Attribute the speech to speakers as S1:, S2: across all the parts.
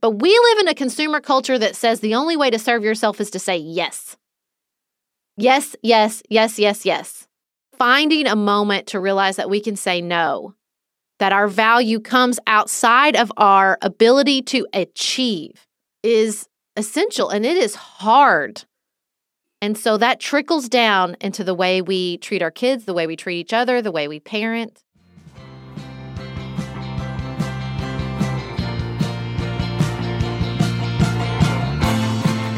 S1: But we live in a consumer culture that says the only way to serve yourself is to say yes. Yes, yes, yes, yes, yes. Finding a moment to realize that we can say no, that our value comes outside of our ability to achieve is essential and it is hard. And so that trickles down into the way we treat our kids, the way we treat each other, the way we parent.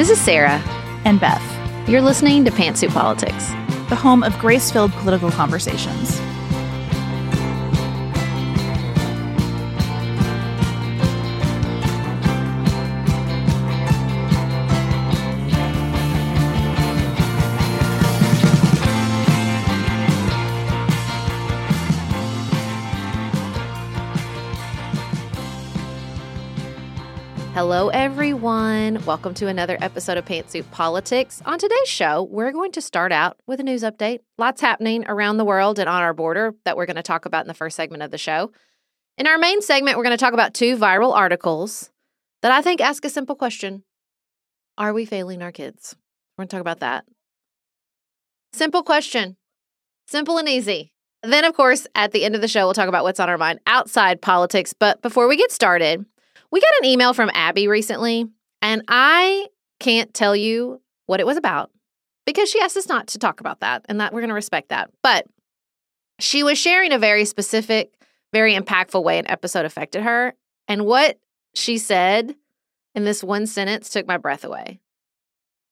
S1: This is Sarah.
S2: and Beth,
S1: You're listening to Pantsuit Politics.
S2: the home of grace filled political conversations.
S1: Hello, everyone. Welcome to another episode of Pantsuit Politics. On today's show, we're going to start out with a news update. Lots happening around the world and on our border that we're going to talk about in the first segment of the show. In our main segment, we're going to talk about two viral articles that I think ask a simple question Are we failing our kids? We're going to talk about that. Simple question, simple and easy. Then, of course, at the end of the show, we'll talk about what's on our mind outside politics. But before we get started, we got an email from Abby recently, and I can't tell you what it was about because she asked us not to talk about that, and that we're going to respect that. But she was sharing a very specific, very impactful way an episode affected her. And what she said in this one sentence took my breath away.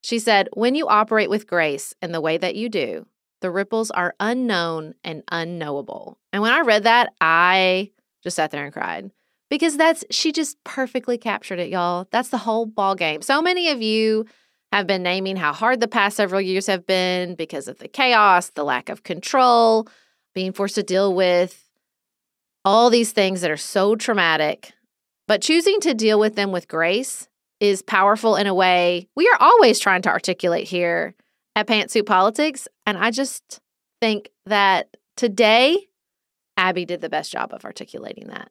S1: She said, When you operate with grace in the way that you do, the ripples are unknown and unknowable. And when I read that, I just sat there and cried because that's she just perfectly captured it, y'all. That's the whole ball game. So many of you have been naming how hard the past several years have been because of the chaos, the lack of control, being forced to deal with all these things that are so traumatic. But choosing to deal with them with grace is powerful in a way we are always trying to articulate here at Pantsuit Politics. And I just think that today, Abby did the best job of articulating that.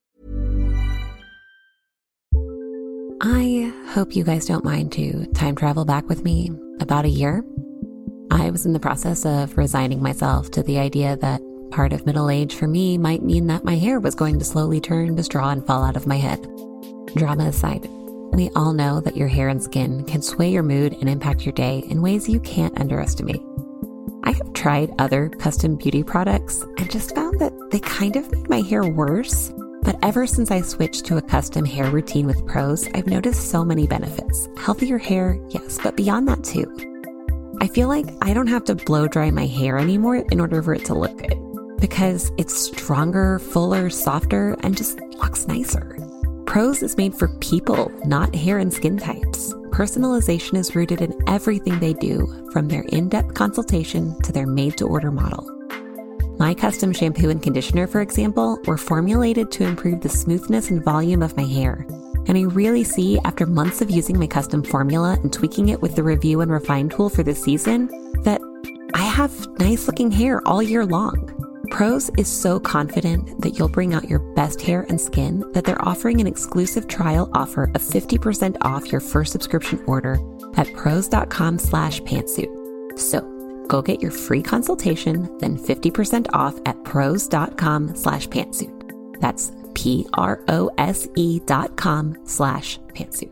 S3: I hope you guys don't mind to time travel back with me about a year. I was in the process of resigning myself to the idea that part of middle age for me might mean that my hair was going to slowly turn to straw and fall out of my head. Drama aside, we all know that your hair and skin can sway your mood and impact your day in ways you can't underestimate. I have tried other custom beauty products and just found that they kind of made my hair worse. But ever since I switched to a custom hair routine with Prose, I've noticed so many benefits. Healthier hair, yes, but beyond that too. I feel like I don't have to blow dry my hair anymore in order for it to look good because it's stronger, fuller, softer, and just looks nicer. Prose is made for people, not hair and skin types. Personalization is rooted in everything they do, from their in depth consultation to their made to order model. My custom shampoo and conditioner, for example, were formulated to improve the smoothness and volume of my hair. And I really see, after months of using my custom formula and tweaking it with the review and refine tool for this season, that I have nice looking hair all year long. Prose is so confident that you'll bring out your best hair and skin that they're offering an exclusive trial offer of 50% off your first subscription order at prose.com slash pantsuit. So go get your free consultation, then 50% off at prose.com slash pantsuit. That's P-R-O-S-E dot com slash pantsuit.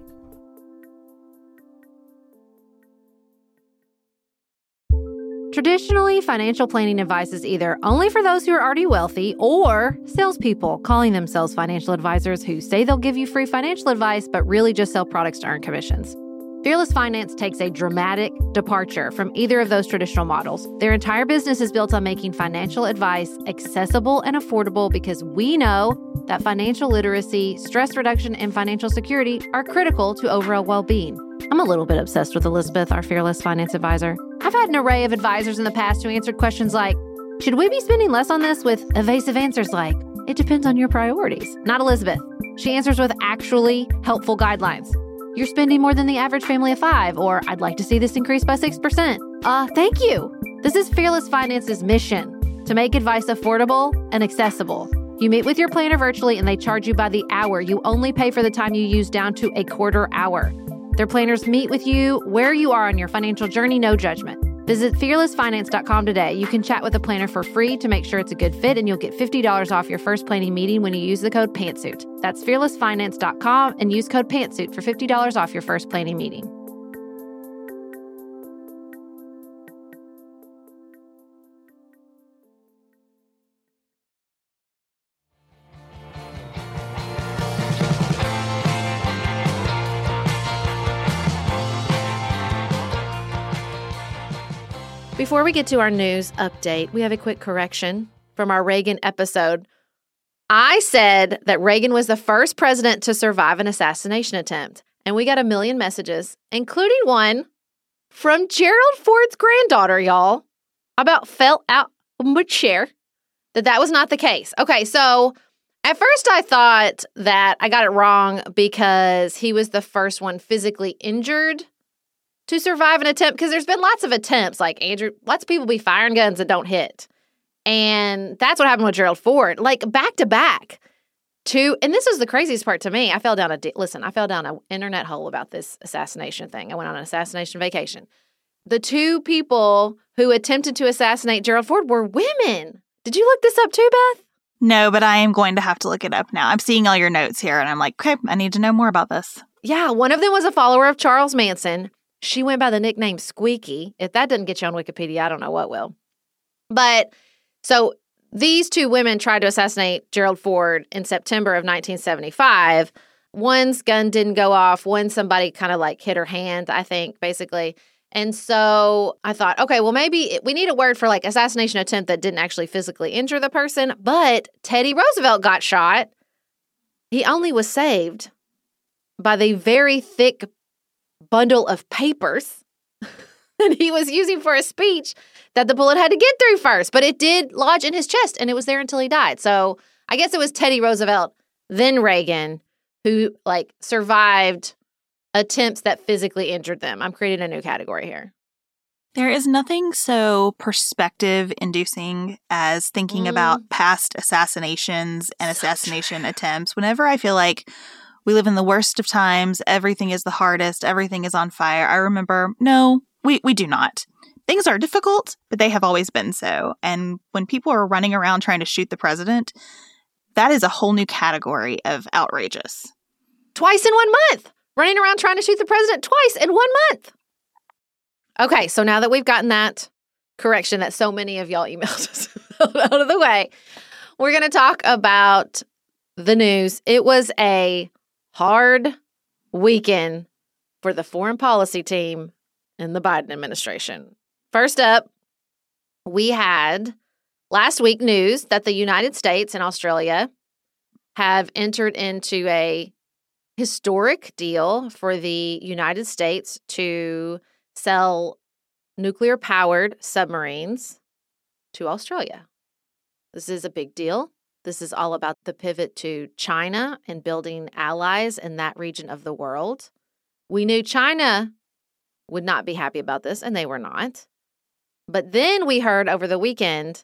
S1: Traditionally, financial planning advice is either only for those who are already wealthy or salespeople calling themselves financial advisors who say they'll give you free financial advice but really just sell products to earn commissions. Fearless Finance takes a dramatic departure from either of those traditional models. Their entire business is built on making financial advice accessible and affordable because we know that financial literacy, stress reduction, and financial security are critical to overall well being. I'm a little bit obsessed with Elizabeth, our fearless finance advisor. I've had an array of advisors in the past who answered questions like Should we be spending less on this? with evasive answers like It depends on your priorities. Not Elizabeth. She answers with actually helpful guidelines you're spending more than the average family of five, or I'd like to see this increase by 6%. Uh, thank you. This is Fearless Finance's mission to make advice affordable and accessible. You meet with your planner virtually and they charge you by the hour. You only pay for the time you use down to a quarter hour. Their planners meet with you where you are on your financial journey, no judgment. Visit fearlessfinance.com today. You can chat with a planner for free to make sure it's a good fit, and you'll get $50 off your first planning meeting when you use the code PANTSUIT. That's fearlessfinance.com and use code PANTSUIT for $50 off your first planning meeting. Before we get to our news update, we have a quick correction from our Reagan episode. I said that Reagan was the first president to survive an assassination attempt, and we got a million messages, including one from Gerald Ford's granddaughter, y'all, about fell out of my chair, that that was not the case. Okay, so at first I thought that I got it wrong because he was the first one physically injured to survive an attempt because there's been lots of attempts like Andrew lots of people be firing guns that don't hit. And that's what happened with Gerald Ford. Like back to back. Two and this was the craziest part to me. I fell down a listen, I fell down an internet hole about this assassination thing. I went on an assassination vacation. The two people who attempted to assassinate Gerald Ford were women. Did you look this up too, Beth?
S2: No, but I am going to have to look it up now. I'm seeing all your notes here and I'm like, okay, I need to know more about this.
S1: Yeah, one of them was a follower of Charles Manson she went by the nickname Squeaky. If that doesn't get you on Wikipedia, I don't know what will. But so these two women tried to assassinate Gerald Ford in September of 1975. One's gun didn't go off, one somebody kind of like hit her hand, I think, basically. And so I thought, okay, well, maybe we need a word for like assassination attempt that didn't actually physically injure the person. But Teddy Roosevelt got shot. He only was saved by the very thick bundle of papers that he was using for a speech that the bullet had to get through first, but it did lodge in his chest and it was there until he died. So I guess it was Teddy Roosevelt, then Reagan, who like survived attempts that physically injured them. I'm creating a new category here.
S2: There is nothing so perspective inducing as thinking mm. about past assassinations and so assassination true. attempts. Whenever I feel like we live in the worst of times. Everything is the hardest. Everything is on fire. I remember, no, we, we do not. Things are difficult, but they have always been so. And when people are running around trying to shoot the president, that is a whole new category of outrageous.
S1: Twice in one month. Running around trying to shoot the president twice in one month. Okay, so now that we've gotten that correction that so many of y'all emailed us out of the way, we're going to talk about the news. It was a hard weekend for the foreign policy team in the Biden administration. First up, we had last week news that the United States and Australia have entered into a historic deal for the United States to sell nuclear powered submarines to Australia. This is a big deal. This is all about the pivot to China and building allies in that region of the world. We knew China would not be happy about this, and they were not. But then we heard over the weekend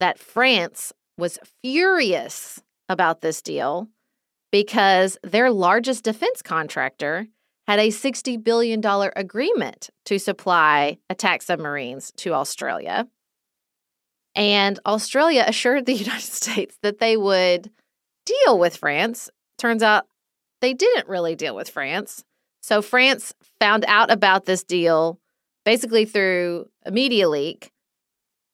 S1: that France was furious about this deal because their largest defense contractor had a $60 billion agreement to supply attack submarines to Australia. And Australia assured the United States that they would deal with France. Turns out they didn't really deal with France. So France found out about this deal basically through a media leak,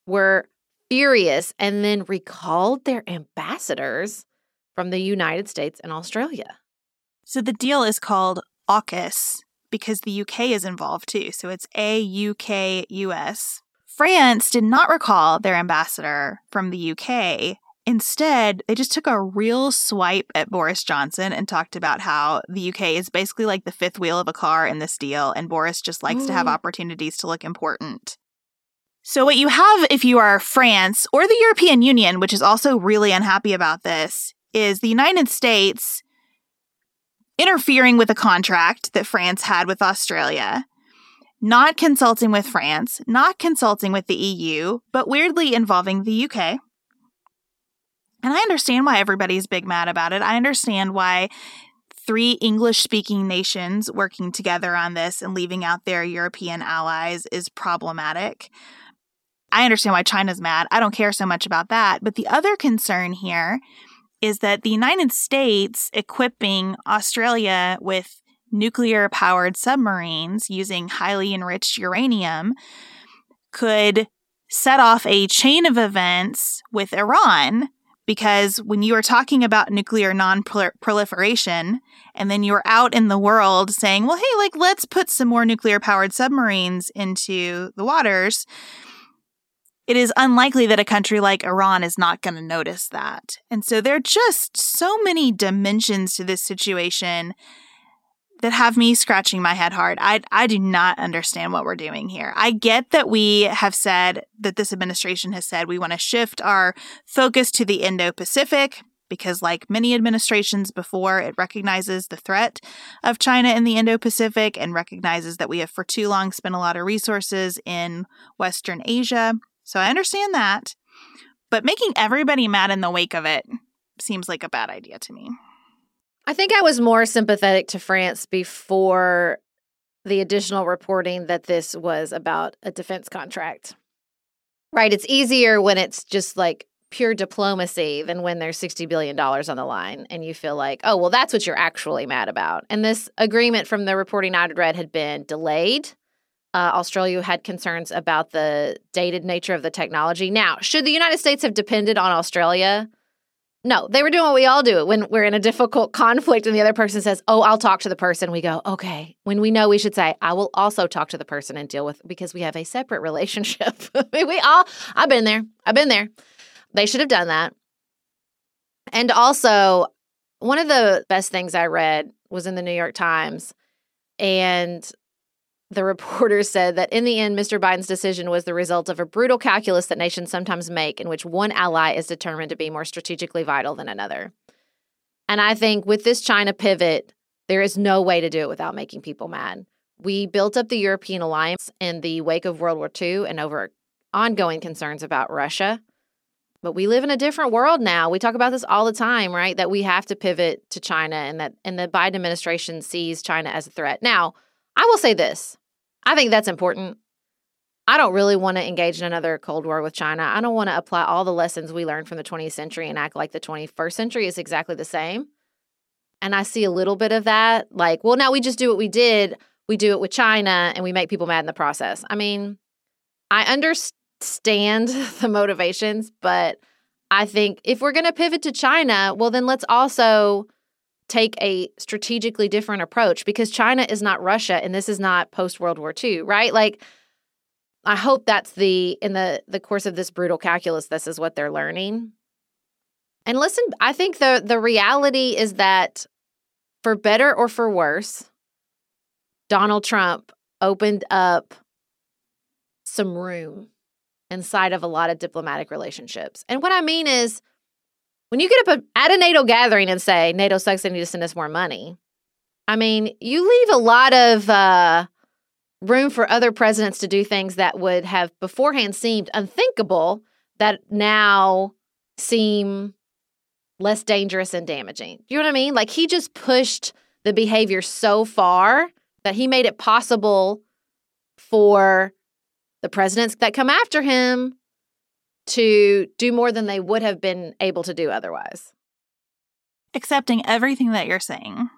S1: were furious, and then recalled their ambassadors from the United States and Australia.
S2: So the deal is called AUKUS, because the UK is involved too. So it's A U K U S. France did not recall their ambassador from the UK. Instead, they just took a real swipe at Boris Johnson and talked about how the UK is basically like the fifth wheel of a car in this deal, and Boris just likes Ooh. to have opportunities to look important. So, what you have if you are France or the European Union, which is also really unhappy about this, is the United States interfering with a contract that France had with Australia, not consulting with France, not consulting with the EU, but weirdly involving the UK. And I understand why everybody's big mad about it. I understand why three English speaking nations working together on this and leaving out their European allies is problematic. I understand why China's mad. I don't care so much about that. But the other concern here is that the United States equipping Australia with nuclear powered submarines using highly enriched uranium could set off a chain of events with Iran. Because when you are talking about nuclear non proliferation, and then you're out in the world saying, well, hey, like, let's put some more nuclear powered submarines into the waters, it is unlikely that a country like Iran is not going to notice that. And so there are just so many dimensions to this situation that have me scratching my head hard. I I do not understand what we're doing here. I get that we have said that this administration has said we want to shift our focus to the Indo-Pacific because like many administrations before it recognizes the threat of China in the Indo-Pacific and recognizes that we have for too long spent a lot of resources in western Asia so I understand that. But making everybody mad in the wake of it seems like a bad idea to me.
S1: I think I was more sympathetic to France before the additional reporting that this was about a defense contract. Right. It's easier when it's just like pure diplomacy than when there's $60 billion on the line and you feel like, oh, well, that's what you're actually mad about. And this agreement from the reporting I'd read had been delayed uh, Australia had concerns about the dated nature of the technology. Now, should the United States have depended on Australia? No, they were doing what we all do when we're in a difficult conflict and the other person says, Oh, I'll talk to the person. We go, Okay. When we know we should say, I will also talk to the person and deal with because we have a separate relationship. we all, I've been there. I've been there. They should have done that. And also, one of the best things I read was in the New York Times. And the reporter said that in the end, Mr. Biden's decision was the result of a brutal calculus that nations sometimes make, in which one ally is determined to be more strategically vital than another. And I think with this China pivot, there is no way to do it without making people mad. We built up the European alliance in the wake of World War II and over ongoing concerns about Russia. But we live in a different world now. We talk about this all the time, right? That we have to pivot to China and that and the Biden administration sees China as a threat. Now, I will say this I think that's important. I don't really want to engage in another Cold War with China. I don't want to apply all the lessons we learned from the 20th century and act like the 21st century is exactly the same. And I see a little bit of that. Like, well, now we just do what we did. We do it with China and we make people mad in the process. I mean, I understand the motivations, but I think if we're going to pivot to China, well, then let's also take a strategically different approach because China is not Russia and this is not post World War II, right? Like I hope that's the in the the course of this brutal calculus this is what they're learning. And listen, I think the the reality is that for better or for worse, Donald Trump opened up some room inside of a lot of diplomatic relationships. And what I mean is when you get up at a NATO gathering and say, NATO sucks, they need to send us more money, I mean, you leave a lot of uh, room for other presidents to do things that would have beforehand seemed unthinkable that now seem less dangerous and damaging. You know what I mean? Like he just pushed the behavior so far that he made it possible for the presidents that come after him to do more than they would have been able to do otherwise.
S2: Accepting everything that you're saying,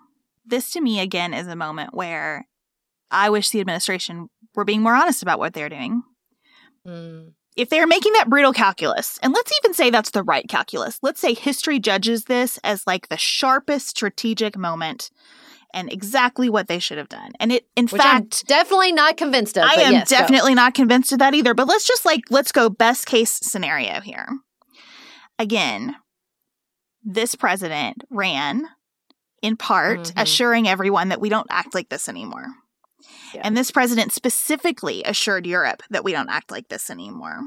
S2: this to me again is a moment where I wish the administration were being more honest about what they're doing. Mm. If they're making that brutal calculus, and let's even say that's the right calculus, let's say history judges this as like the sharpest strategic moment and exactly what they should have done. And it, in
S1: Which
S2: fact,
S1: I'm definitely not convinced of.
S2: I am
S1: yes,
S2: definitely not convinced of that either. But let's just like, let's go best case scenario here. Again, this president ran in part
S1: Mhm.
S2: assuring everyone that we don't act like this anymore.
S1: Yeah.
S2: And this president specifically assured Europe that we don't act like this anymore.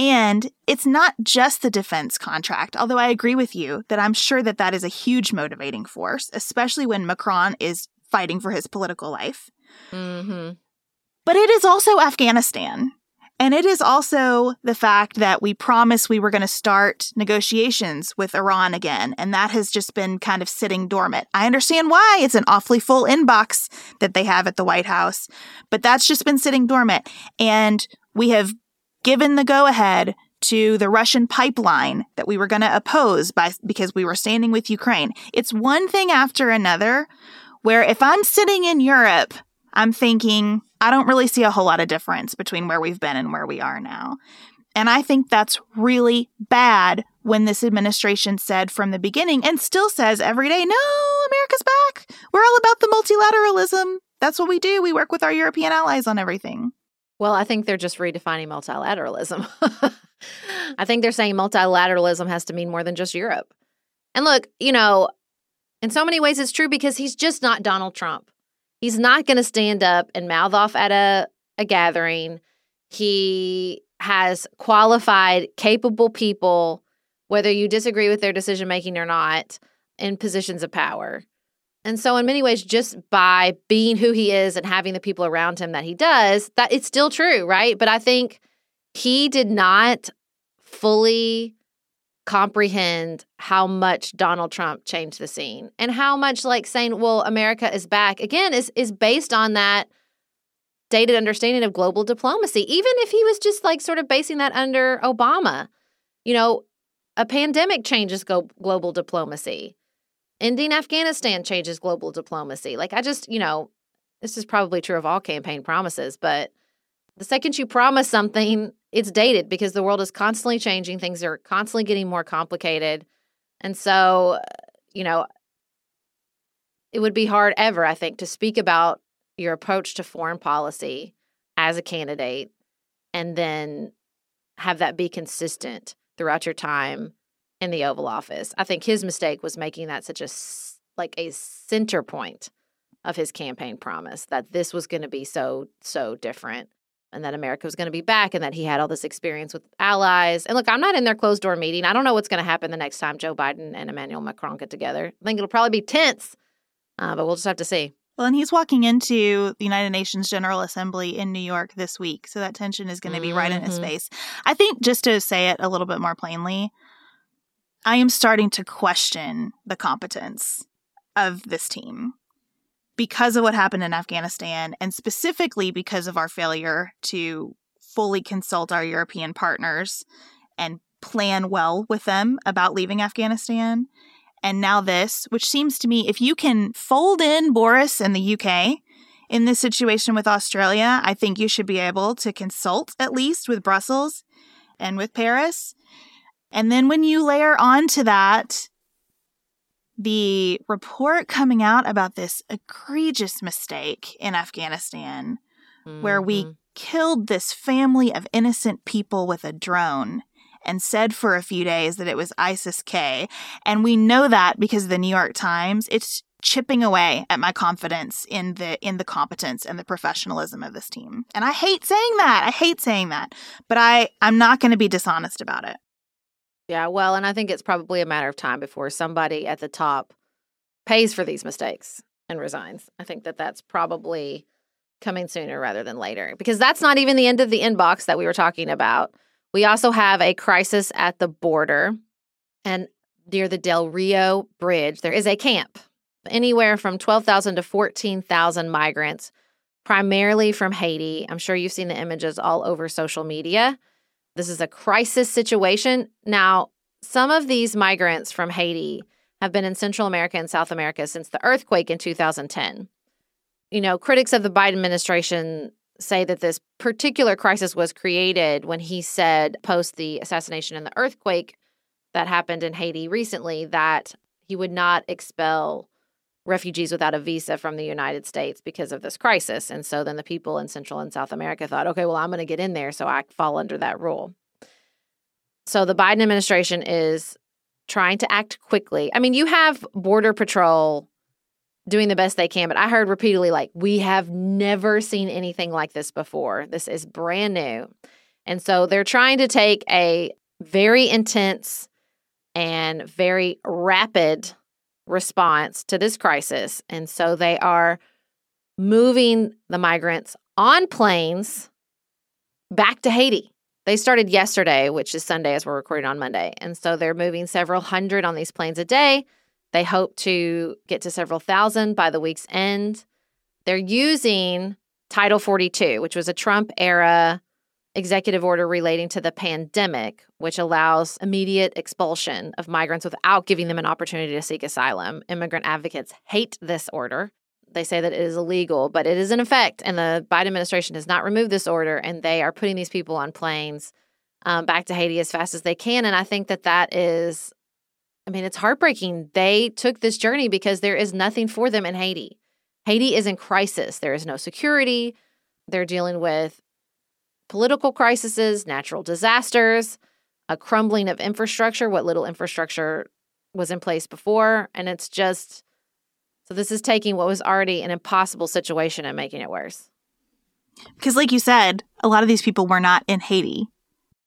S2: And it's not just the defense contract, although I agree with you that I'm sure that that is a huge motivating force, especially when Macron is fighting for his political life.
S1: Mm-hmm.
S2: But it is also Afghanistan. And it is also the fact that we promised we were going to start negotiations with Iran again. And that has just been kind of sitting dormant. I understand why it's an awfully full inbox that they have at the White House, but that's just been sitting dormant. And we have given the go ahead to the Russian pipeline that we were going to oppose by because we were standing with Ukraine. It's one thing after another where if I'm sitting in Europe, I'm thinking I don't really see a whole lot of difference between where we've been and where we are now. And I think that's really bad when this administration said from the beginning and still says every day, no, America's back. We're all about the multilateralism. That's what we do. We work with our European allies on everything.
S1: Well, I think they're just redefining multilateralism. I think they're saying multilateralism has to mean more than just Europe. And look, you know, in so many ways it's true because he's just not Donald Trump. He's not going to stand up and mouth off at a, a gathering. He has qualified, capable people, whether you disagree with their decision making or not, in positions of power. And so in many ways just by being who he is and having the people around him that he does, that it's still true, right? But I think he did not fully comprehend how much Donald Trump changed the scene and how much like saying, well, America is back again is is based on that dated understanding of global diplomacy. Even if he was just like sort of basing that under Obama, you know, a pandemic changes go- global diplomacy. Ending Afghanistan changes global diplomacy. Like I just, you know, this is probably true of all campaign promises, but the second you promise something, it's dated because the world is constantly changing. Things are constantly getting more complicated. And so, uh, you know, it would be hard ever, I think, to speak about your approach to foreign policy as a candidate and then have that be consistent throughout your time in the Oval Office. I think his mistake was making that such a like a center point of his campaign promise that this was going to be so so different and that America was going to be back and that he had all this experience with allies. And look, I'm not in their closed door meeting. I don't know what's going to happen the next time Joe Biden and Emmanuel Macron get together. I think it'll probably be tense, uh, but we'll just have to see.
S2: Well, and he's walking into the United Nations General Assembly in New York this week. So that tension is going to be right in his
S1: Mhm.
S2: face. I think, just to say it a little bit more plainly, I am starting to question the competence of this team because of what happened in Afghanistan and specifically because of our failure to fully consult our European partners and plan well with them about leaving Afghanistan. And now this, which seems to me, if you can fold in Boris and the UK in this situation with Australia, I think you should be able to consult at least with Brussels and with Paris. And then when you layer onto that the report coming out about this egregious mistake in Afghanistan, where we
S1: Mhm.
S2: killed this family of innocent people with a drone and said for a few days that it was ISIS K. And we know that because of the New York Times. It's chipping away at my confidence in the in the competence and the professionalism of this team. And I hate saying that. I hate saying that. But I I'm not going to be dishonest about it.
S1: Yeah, well, and I think it's probably a matter of time before somebody at the top pays for these mistakes and resigns. I think that that's probably coming sooner rather than later because that's not even the end of the inbox that we were talking about. We also have a crisis at the border and near the Del Rio Bridge, there is a camp. Anywhere from 12,000 to 14,000 migrants, primarily from Haiti. I'm sure you've seen the images all over social media. This is a crisis situation. Now, some of these migrants from Haiti have been in Central America and South America since the earthquake in 2010. You know, critics of the Biden administration say that this particular crisis was created when he said, post the assassination and the earthquake that happened in Haiti recently, that he would not expel refugees without a visa from the United States because of this crisis. And so then the people in Central and South America thought, okay, well, I'm going to get in there so I fall under that rule. So the Biden administration is trying to act quickly. I mean, you have Border Patrol doing the best they can, but I heard repeatedly, like, we have never seen anything like this before. This is brand new. And so they're trying to take a very intense and very rapid response to this crisis. And so they are moving the migrants on planes back to Haiti. They started yesterday, which is Sunday as we're recording on Monday. And so they're moving several hundred on these planes a day. They hope to get to several thousand by the week's end. They're using Title 42, which was a Trump era executive order relating to the pandemic, which allows immediate expulsion of migrants without giving them an opportunity to seek asylum. Immigrant advocates hate this order. They say that it is illegal, but it is in effect, and the Biden administration has not removed this order, and they are putting these people on planes um, back to Haiti as fast as they can. And I think that that is, I mean, it's heartbreaking. They took this journey because there is nothing for them in Haiti. Haiti is in crisis. There is no security. They're dealing with political crises, natural disasters, a crumbling of infrastructure, what little infrastructure was in place before. And it's just so this is taking what was already an impossible situation and making it worse.
S2: Because, like you said, a lot of these people were not in Haiti.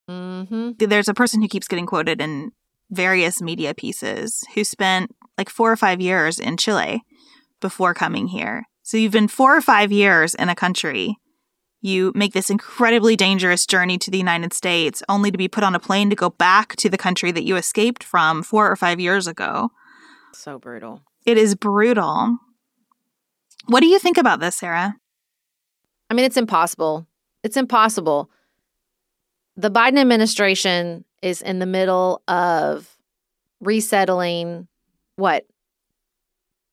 S1: Mm-hmm.
S2: There's a person who keeps getting quoted in various media pieces who spent like four or five years in Chile before coming here. So you've been four or five years in a country you make this incredibly dangerous journey to the United States only to be put on a plane to go back to the country that you escaped from four or five years ago.
S1: So brutal.
S2: It is brutal. What do you think about this, Sarah?
S1: I mean, it's impossible. It's impossible. The Biden administration is in the middle of resettling what?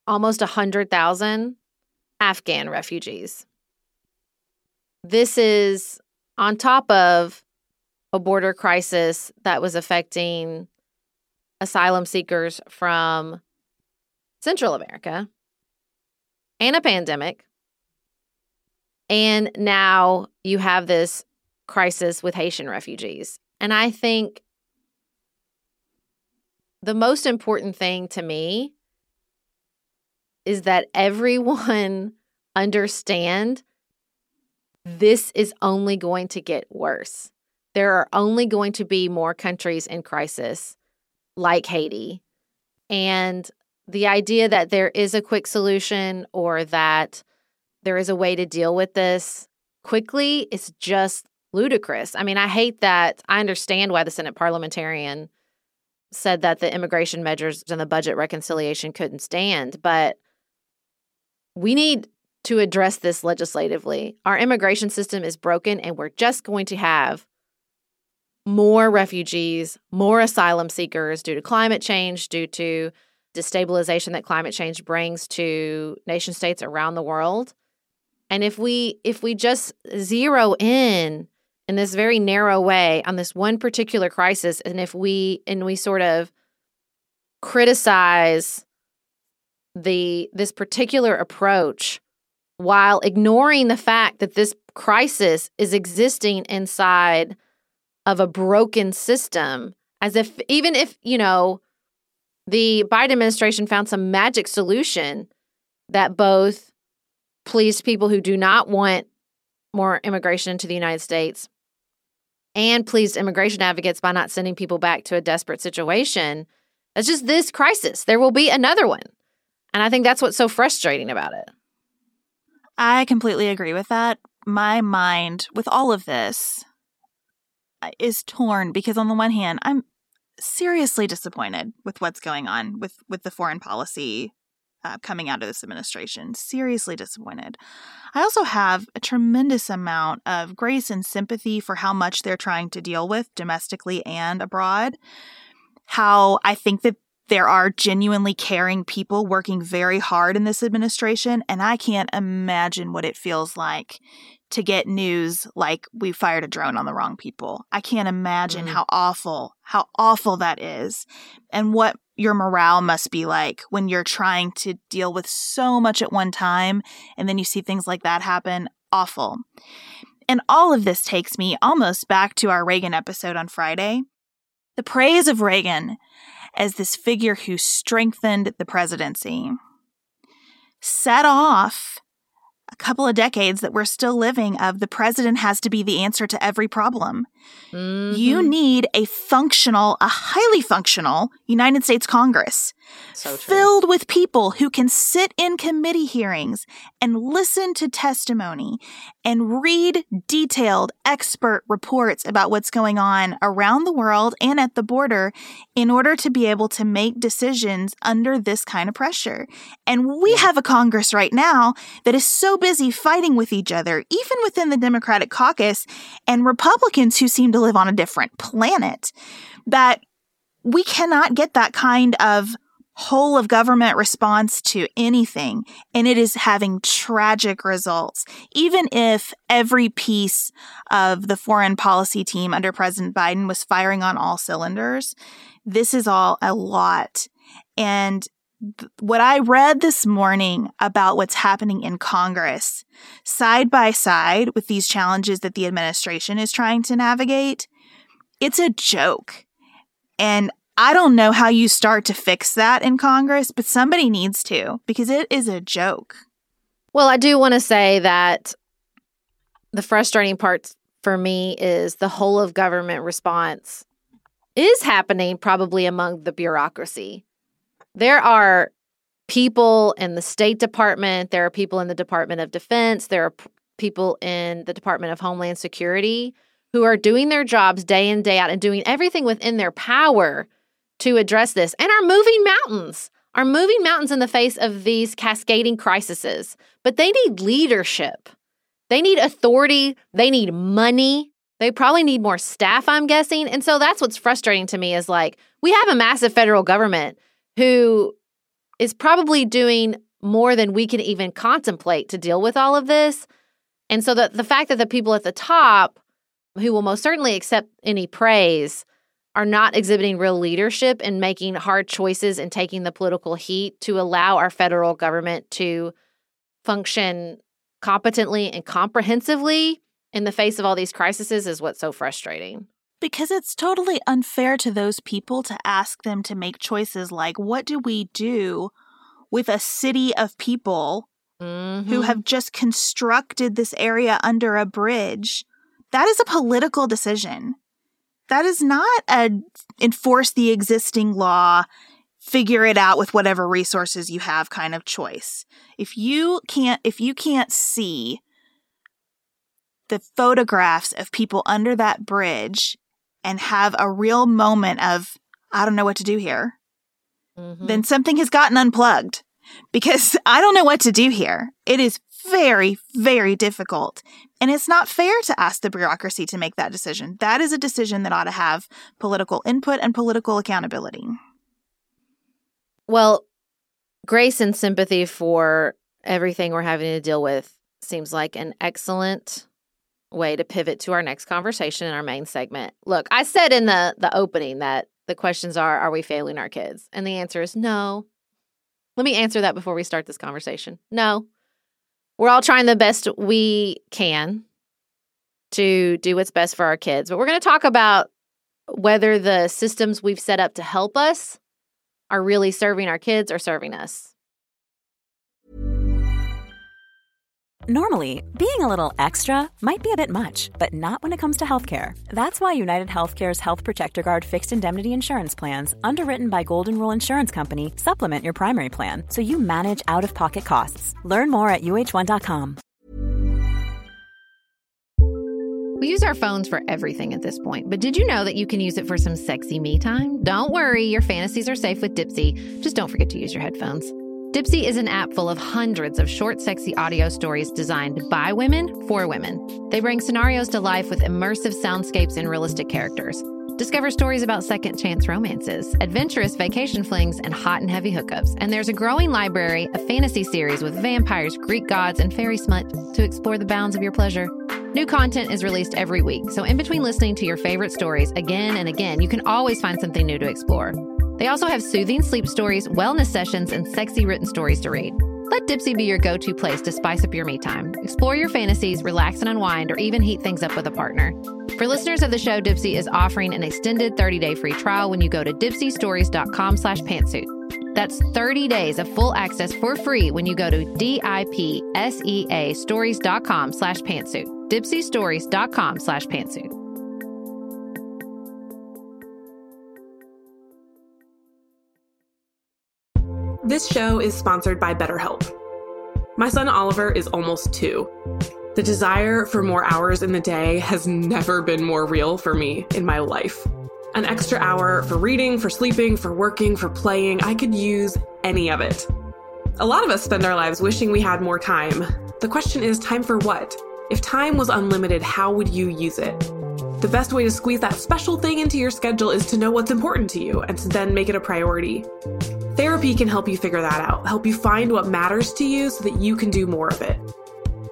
S1: Almost 100,000 Afghan refugees. This is on top of a border crisis that was affecting asylum seekers from Central America and a pandemic. And now you have this crisis with Haitian refugees. And I think the most important thing to me is that everyone understand this is only going to get worse. There are only going to be more countries in crisis like Haiti. And the idea that there is a quick solution or that there is a way to deal with this quickly is just ludicrous. I mean, I hate that. I understand why the Senate parliamentarian said that the immigration measures and the budget reconciliation couldn't stand, but we need to address this legislatively. Our immigration system is broken, and we're just going to have more refugees, more asylum seekers due to climate change, due to destabilization that climate change brings to nation states around the world. And if we if we just zero in in this very narrow way on this one particular crisis and if we and we sort of criticize the this particular approach while ignoring the fact that this crisis is existing inside of a broken system as if even if you know the Biden administration found some magic solution that both pleased people who do not want more immigration into the United States and pleased immigration advocates by not sending people back to a desperate situation. That's just this crisis. There will be another one. And I think that's what's so frustrating about it.
S2: I completely agree with that. My mind with all of this uh, is torn because on the one hand, I'm seriously disappointed with what's going on with with the foreign policy uh, coming out of this administration. Seriously disappointed. I also have a tremendous amount of grace and sympathy for how much they're trying to deal with domestically and abroad. How I think that there are genuinely caring people working very hard in this administration, and I can't imagine what it feels like to get news like we fired a drone on the wrong people. I can't imagine mm. how awful, how awful that is, and what your morale must be like when you're trying to deal with so much at one time and then you see things like that happen. Awful. And all of this takes me almost back to our Reagan episode on Friday. The praise of Reagan as this figure who strengthened the presidency set off a couple of decades that we're still living of the president has to be the answer to every problem. Mm-hmm. You need a functional, a highly functional United States Congress so filled with people who can sit in committee hearings and listen to testimony and read detailed expert reports about what's going on around the world and at the border in order to be able to make decisions under this kind of pressure. And we have a Congress right now that is so busy fighting with each other, even within the Democratic caucus, and Republicans who seem to live on a different planet, that we cannot get that kind of whole of government response to anything, and it is having tragic results. Even if every piece of the foreign policy team under President Biden was firing on all cylinders, this is all a lot. And what I read this morning about what's happening in Congress, side by side with these challenges that the administration is trying to navigate, it's a joke. And I don't know how you start to fix that in Congress, but somebody needs to because it is a joke.
S1: Well, I do want to say that the frustrating part for me is the whole of government response is happening probably among the bureaucracy. There are people in the State Department, there are people in the Department of Defense, there are p- people in the Department of Homeland Security who are doing their jobs day in, day out, and doing everything within their power to address this and are moving mountains, are moving mountains in the face of these cascading crises. But they need leadership. They need authority. They need money. They probably need more staff, I'm guessing. And so that's what's frustrating to me is like we have a massive federal government who is probably doing more than we can even contemplate to deal with all of this. And so the, the fact that the people at the top who will most certainly accept any praise are not exhibiting real leadership and making hard choices and taking the political heat to allow our federal government to function competently and comprehensively in the face of all these crises is what's so frustrating.
S2: Because it's totally unfair to those people to ask them to make choices like, what do we do with a city of people mm-hmm. who have just constructed this area under a bridge? That is a political decision that is not a enforce the existing law figure it out with whatever resources you have kind of choice if you can't if you can't see the photographs of people under that bridge and have a real moment of i don't know what to do here mm-hmm. then something has gotten unplugged because i don't know what to do here it is very, very difficult. And it's not fair to ask the bureaucracy to make that decision. That is a decision that ought to have political input and political accountability.
S1: Well, grace and sympathy for everything we're having to deal with seems like an excellent way to pivot to our next conversation in our main segment. Look, I said in the the opening that the questions are are we failing our kids? And the answer is no. Let me answer that before we start this conversation. No we're all trying the best we can to do what's best for our kids. But we're going to talk about whether the systems we've set up to help us are really serving our kids or serving us.
S4: Normally, being a little extra might be a bit much, but not when it comes to healthcare. That's why United Healthcare's Health Protector Guard fixed indemnity insurance plans, underwritten by Golden Rule Insurance Company, supplement your primary plan so you manage out of pocket costs. Learn more at uh1.com.
S1: We use our phones for everything at this point, but did you know that you can use it for some sexy me time? Don't worry, your fantasies are safe with Dipsea. Just don't forget to use your headphones. Dipsea is an app full of hundreds of short, sexy audio stories designed by women for women. They bring scenarios to life with immersive soundscapes and realistic characters. Discover stories about second chance romances, adventurous vacation flings, and hot and heavy hookups. And there's a growing library of fantasy series with vampires, Greek gods, and fairy smut to explore the bounds of your pleasure. New content is released every week, so in between listening to your favorite stories again and again, you can always find something new to explore. They also have soothing sleep stories, wellness sessions, and sexy written stories to read. Let Dipsea be your go to place to spice up your me time. Explore your fantasies, relax and unwind, or even heat things up with a partner. For listeners of the show, Dipsea is offering an extended 30-day free trial when you go to dipseastories.com slash pantsuit. That's 30 days of full access for free when you go to D-I-P-S-E-A stories.com slash pantsuit. dipseastories.com slash pantsuit.
S5: This show is sponsored by BetterHelp. My son Oliver is almost two. The desire for more hours in the day has never been more real for me in my life. An extra hour for reading, for sleeping, for working, for playing, I could use any of it. A lot of us spend our lives wishing we had more time. The question is time for what? If time was unlimited, how would you use it? The best way to squeeze that special thing into your schedule is to know what's important to you and to then make it a priority. Therapy can help you figure that out, help you find what matters to you so that you can do more of it.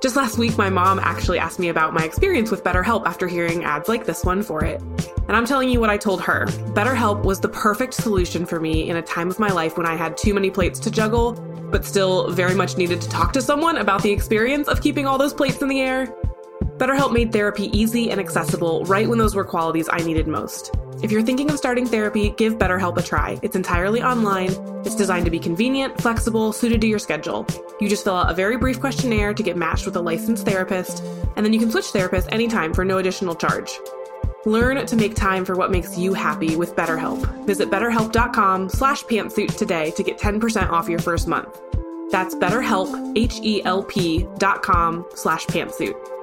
S5: Just last week, my mom actually asked me about my experience with BetterHelp after hearing ads like this one for it. And I'm telling you what I told her BetterHelp was the perfect solution for me in a time of my life when I had too many plates to juggle, but still very much needed to talk to someone about the experience of keeping all those plates in the air. BetterHelp made therapy easy and accessible right when those were qualities I needed most. If you're thinking of starting therapy, give BetterHelp a try. It's entirely online. It's designed to be convenient, flexible, suited to your schedule. You just fill out a very brief questionnaire to get matched with a licensed therapist, and then you can switch therapists anytime for no additional charge. Learn to make time for what makes you happy with BetterHelp. Visit betterhelp.com slash pantsuit today to get 10% off your first month. That's betterhelp, H-E-L-P dot com slash pantsuit.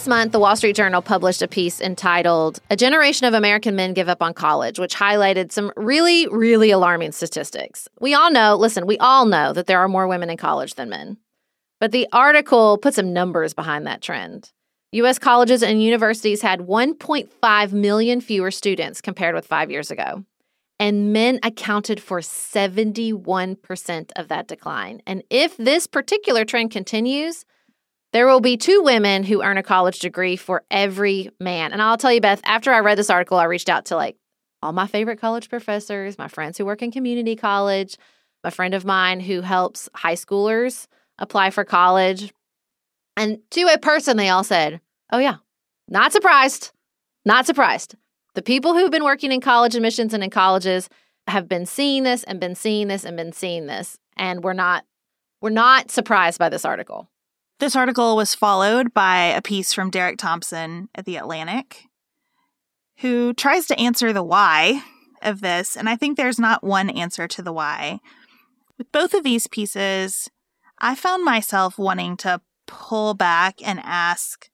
S1: This month, the Wall Street Journal published a piece entitled A Generation of American Men Give Up on College, which highlighted some really, really alarming statistics. We all know, listen, we all know that there are more women in college than men. But the article put some numbers behind that trend. U.S. colleges and universities had 1.5 million fewer students compared with five years ago. And men accounted for 71% of that decline. And if this particular trend continues, there will be two women who earn a college degree for every man. And I'll tell you, Beth, after I read this article, I reached out to like all my favorite college professors, my friends who work in community college, a friend of mine who helps high schoolers apply for college. And to a person, they all said, Oh, yeah, not surprised. Not surprised. The people who've been working in college admissions and in colleges have been seeing this and been seeing this and been seeing this. And we're not we're not surprised by this article.
S2: This article was followed by a piece from Derek Thompson at The Atlantic, who tries to answer the why of this. And I think there's not one answer to the why. With both of these pieces, I found myself wanting to pull back and ask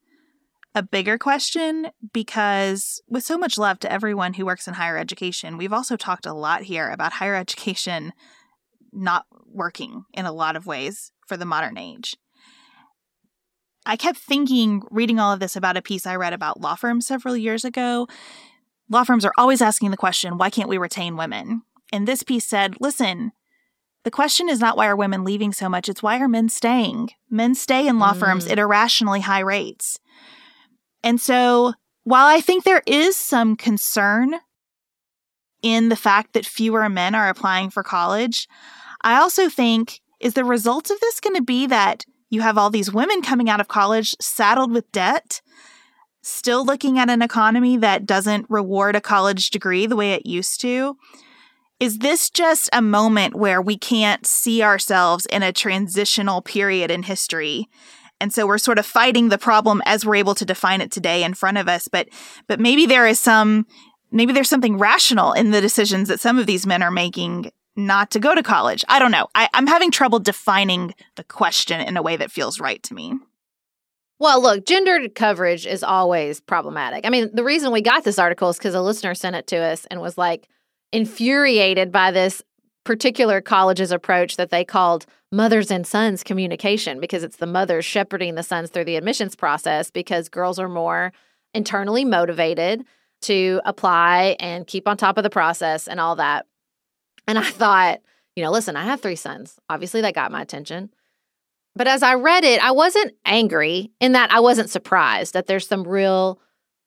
S2: a bigger question because, with so much love to everyone who works in higher education, we've also talked a lot here about higher education not working in a lot of ways for the modern age. I kept thinking, reading all of this about a piece I read about law firms several years ago. Law firms are always asking the question, why can't we retain women? And this piece said, listen, the question is not why are women leaving so much, it's why are men staying? Men stay in law mm. firms at irrationally high rates. And so while I think there is some concern in the fact that fewer men are applying for college, I also think is the result of this going to be that you have all these women coming out of college saddled with debt, still looking at an economy that doesn't reward a college degree the way it used to. Is this just a moment where we can't see ourselves in a transitional period in history? And so we're sort of fighting the problem as we're able to define it today in front of us. But but maybe there is some maybe there's something rational in the decisions that some of these men are making not to go to college. I don't know. I, I'm having trouble defining the question in a way that feels right to me.
S1: Well, look, gendered coverage is always problematic. I mean, the reason we got this article is because a listener sent it to us and was like infuriated by this particular college's approach that they called mothers and sons communication because it's the mothers shepherding the sons through the admissions process because girls are more internally motivated to apply and keep on top of the process and all that. And I thought, you know, listen, I have three sons. Obviously, that got my attention. But as I read it, I wasn't angry in that I wasn't surprised that there's some real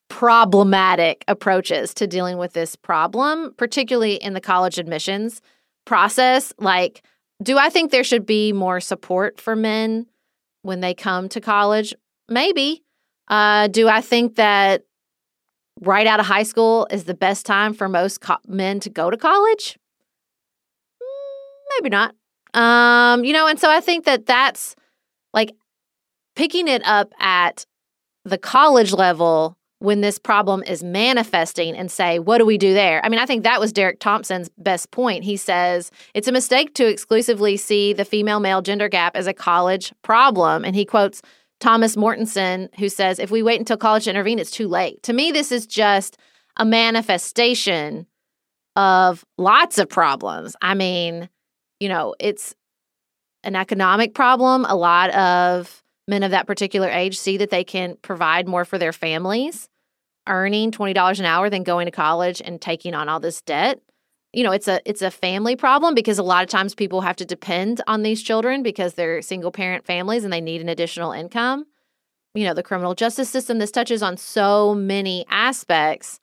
S1: problematic approaches to dealing with this problem, particularly in the college admissions process. Like, do I think there should be more support for men when they come to college? Maybe. Uh, do I think that right out of high school is the best time for most co- men to go to college? Maybe not. Um, you know, and so I think that that's like picking it up at the college level when this problem is manifesting and say, what do we do there? I mean, I think that was Derek Thompson's best point. He says it's a mistake to exclusively see the female male gender gap as a college problem. And he quotes Thomas Mortenson, who says, if we wait until college to intervene, it's too late. To me, this is just a manifestation of lots of problems. I mean, you know, it's an economic problem. A lot of men of that particular age see that they can provide more for their families earning $20 an hour than going to college and taking on all this debt you know it's a it's a family problem because a lot of times people have to depend on these children because they're single parent families and they need an additional income you know the criminal justice system this touches on so many aspects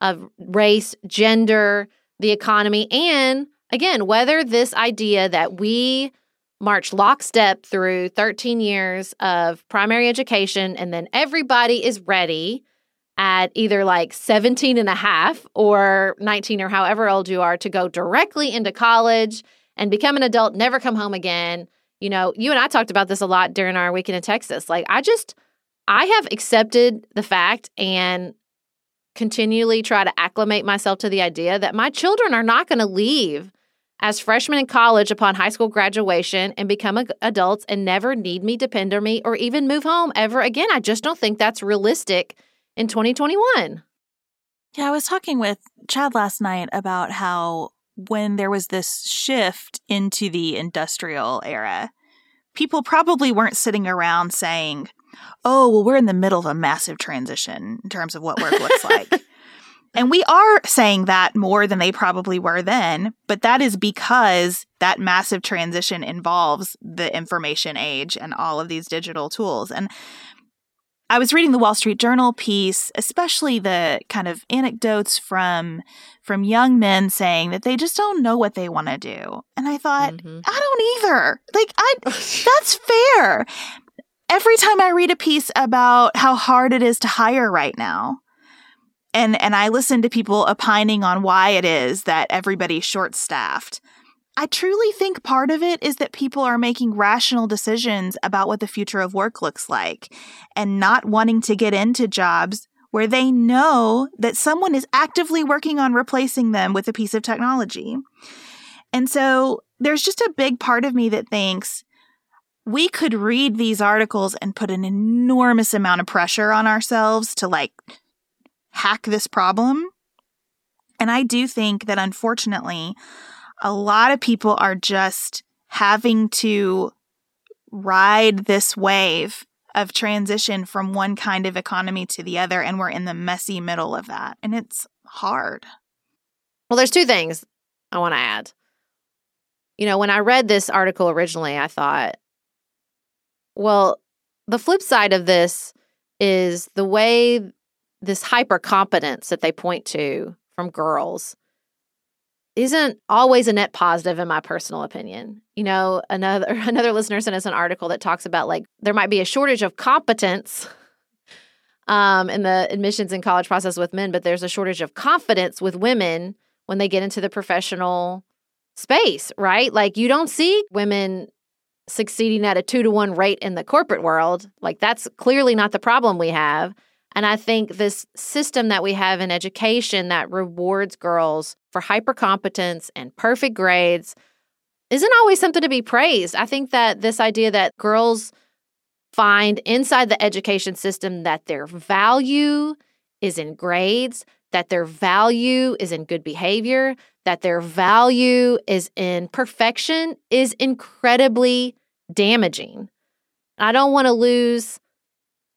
S1: of race gender the economy and again whether this idea that we march lockstep through 13 years of primary education and then everybody is ready at either like 17 and a half or 19 or however old you are to go directly into college and become an adult, never come home again. You know, you and I talked about this a lot during our weekend in Texas. Like, I just, I have accepted the fact and continually try to acclimate myself to the idea that my children are not going to leave as freshmen in college upon high school graduation and become adults and never need me, depend on me, or even move home ever again. I just don't think that's realistic in 2021.
S2: Yeah, I was talking with Chad last night about how when there was this shift into the industrial era, people probably weren't sitting around saying, oh, well, we're in the middle of a massive transition in terms of what work looks like. And we are saying that more than they probably were then, but that is because that massive transition involves the information age and all of these digital tools. And I was reading the Wall Street Journal piece, especially the kind of anecdotes from from young men saying that they just don't know what they want to do. And I thought, mm-hmm. I don't either. Like I that's fair. Every time I read a piece about how hard it is to hire right now, and and I listen to people opining on why it is that everybody's short staffed. I truly think part of it is that people are making rational decisions about what the future of work looks like and not wanting to get into jobs where they know that someone is actively working on replacing them with a piece of technology. And so there's just a big part of me that thinks we could read these articles and put an enormous amount of pressure on ourselves to like hack this problem. And I do think that unfortunately, a lot of people are just having to ride this wave of transition from one kind of economy to the other. And we're in the messy middle of that. And it's hard.
S1: Well, there's two things I want to add. You know, when I read this article originally, I thought, well, the flip side of this is the way this hyper competence that they point to from girls isn't always a net positive in my personal opinion. You know, another another listener sent us an article that talks about like there might be a shortage of competence um, in the admissions and college process with men, but there's a shortage of confidence with women when they get into the professional space, right? Like you don't see women succeeding at a two to one rate in the corporate world. Like that's clearly not the problem we have. And I think this system that we have in education that rewards girls for hypercompetence and perfect grades isn't always something to be praised. I think that this idea that girls find inside the education system that their value is in grades, that their value is in good behavior, that their value is in perfection is incredibly damaging. I don't want to lose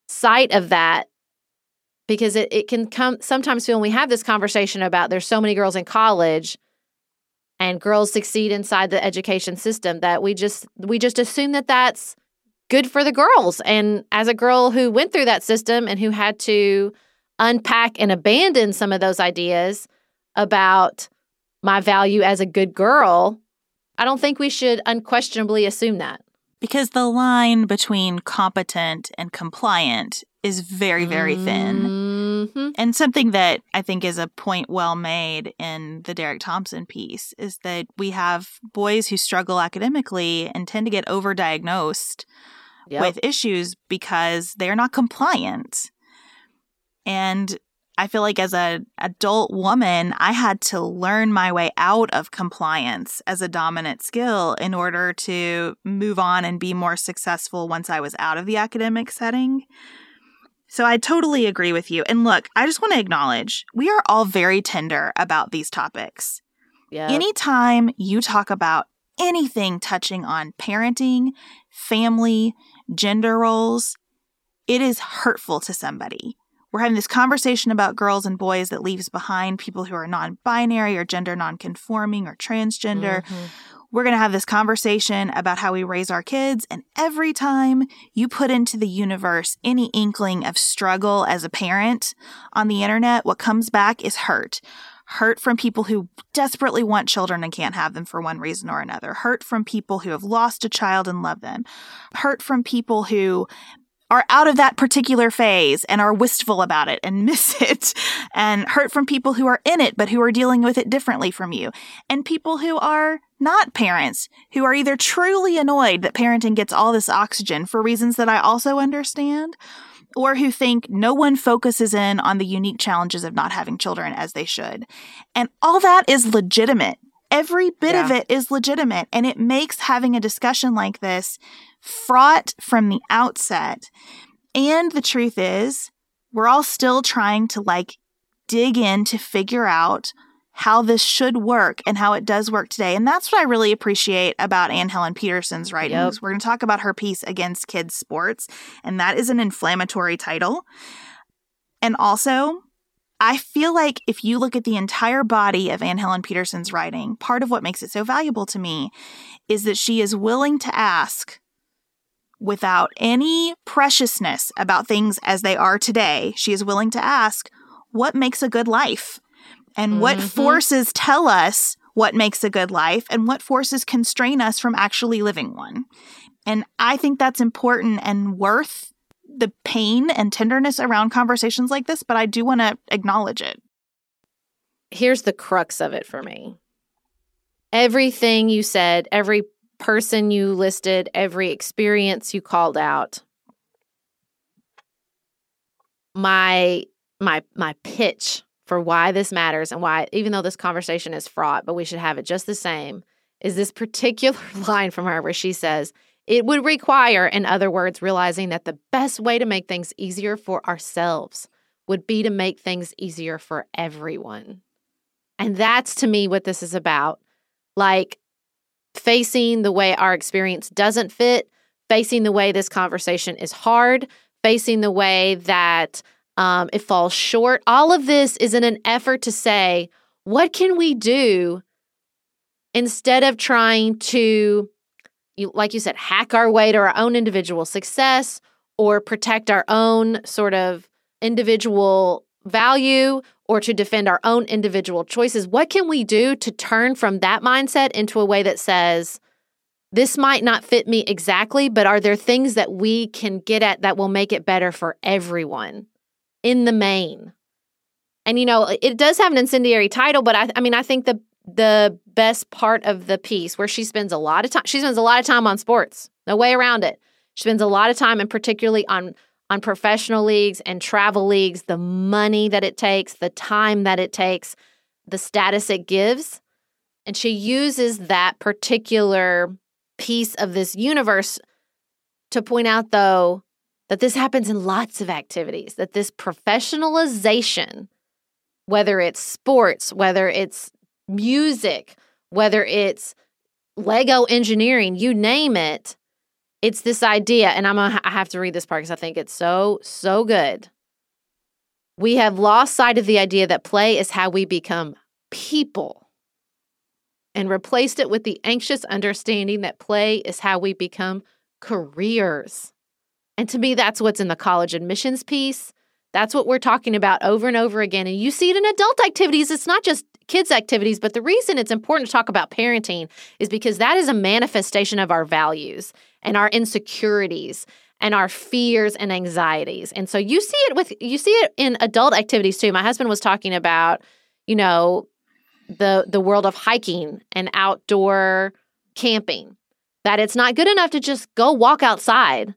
S1: sight of that because it, it can come sometimes when we have this conversation about there's so many girls in college and girls succeed inside the education system that we just we just assume that that's good for the girls. And as a girl who went through that system and who had to unpack and abandon some of those ideas about my value as a good girl i don't think we should unquestionably assume that.
S2: Because the line between competent and compliant is very, very thin.
S1: Mm-hmm.
S2: And something that I think is a point well made in the Derek Thompson piece is that we have boys who struggle academically and tend to get overdiagnosed
S1: Yep.
S2: with issues because they're not compliant. And I feel like as an adult woman, I had to learn my way out of compliance as a dominant skill in order to move on and be more successful once I was out of the academic setting. So I totally agree with you. And look, I just want to acknowledge we are all very tender about these topics.
S1: Yep.
S2: Anytime you talk about anything touching on parenting, family, gender roles, it is hurtful to somebody. We're having this conversation about girls and boys that leaves behind people who are non binary or gender non conforming or transgender.
S1: Mhm.
S2: We're going to have this conversation about how we raise our kids. And every time you put into the universe any inkling of struggle as a parent on the internet, what comes back is hurt. Hurt from people who desperately want children and can't have them for one reason or another. Hurt from people who have lost a child and love them. Hurt from people who are out of that particular phase and are wistful about it and miss it. And hurt from people who are in it but who are dealing with it differently from you. And people who are not parents, who are either truly annoyed that parenting gets all this oxygen for reasons that I also understand, or who think no one focuses in on the unique challenges of not having children as they should. And all that is legitimate. Every bit of it is legitimate. And it makes having a discussion like this fraught from the outset. And the truth is, we're all still trying to like dig in to figure out how this should work and how it does work today. And that's what I really appreciate about Anne Helen Petersen's writings.
S1: Yep.
S2: We're going to talk about her piece against kids sports, and that is an inflammatory title. And also, I feel like if you look at the entire body of Anne Helen Petersen's writing, part of what makes it so valuable to me is that she is willing to ask without any preciousness about things as they are today. She is willing to ask, what makes a good life? And what
S1: Mhm.
S2: forces tell us what makes a good life and what forces constrain us from actually living one. And I think that's important and worth the pain and tenderness around conversations like this, but I do want to acknowledge it.
S1: here's the crux of it for me. Everything you said, every person you listed, every experience you called out. My my my pitch for why this matters and why even though this conversation is fraught, but we should have it just the same, is this particular line from her where she says, it would require, in other words, realizing that the best way to make things easier for ourselves would be to make things easier for everyone. And that's to me what this is about. Like facing the way our experience doesn't fit, facing the way this conversation is hard, facing the way that um, it falls short. All of this is in an effort to say, what can we do instead of trying to, like you said, hack our way to our own individual success or protect our own sort of individual value or to defend our own individual choices. What can we do to turn from that mindset into a way that says, this might not fit me exactly, but are there things that we can get at that will make it better for everyone in the main? And you know, it does have an incendiary title, but I, I mean, I think the the best part of the piece where she spends a lot of time, she spends a lot of time on sports. No way around it. She spends a lot of time, and particularly on on professional leagues and travel leagues, the money that it takes, the time that it takes, the status it gives. And she uses that particular piece of this universe to point out, though, that this happens in lots of activities, that this professionalization, whether it's sports, whether it's music, whether it's Lego engineering, you name it. It's this idea, and I'm gonna, I have to read this part because I think it's so so good. We have lost sight of the idea that play is how we become people, and replaced it with the anxious understanding that play is how we become careers. And to me, that's what's in the college admissions piece. That's what we're talking about over and over again. And you see it in adult activities. It's not just kids' activities, but the reason it's important to talk about parenting is because that is a manifestation of our values and our insecurities and our fears and anxieties. And so you see it with you see it in adult activities too. My husband was talking about, you know, the the world of hiking and outdoor camping. That it's not good enough to just go walk outside.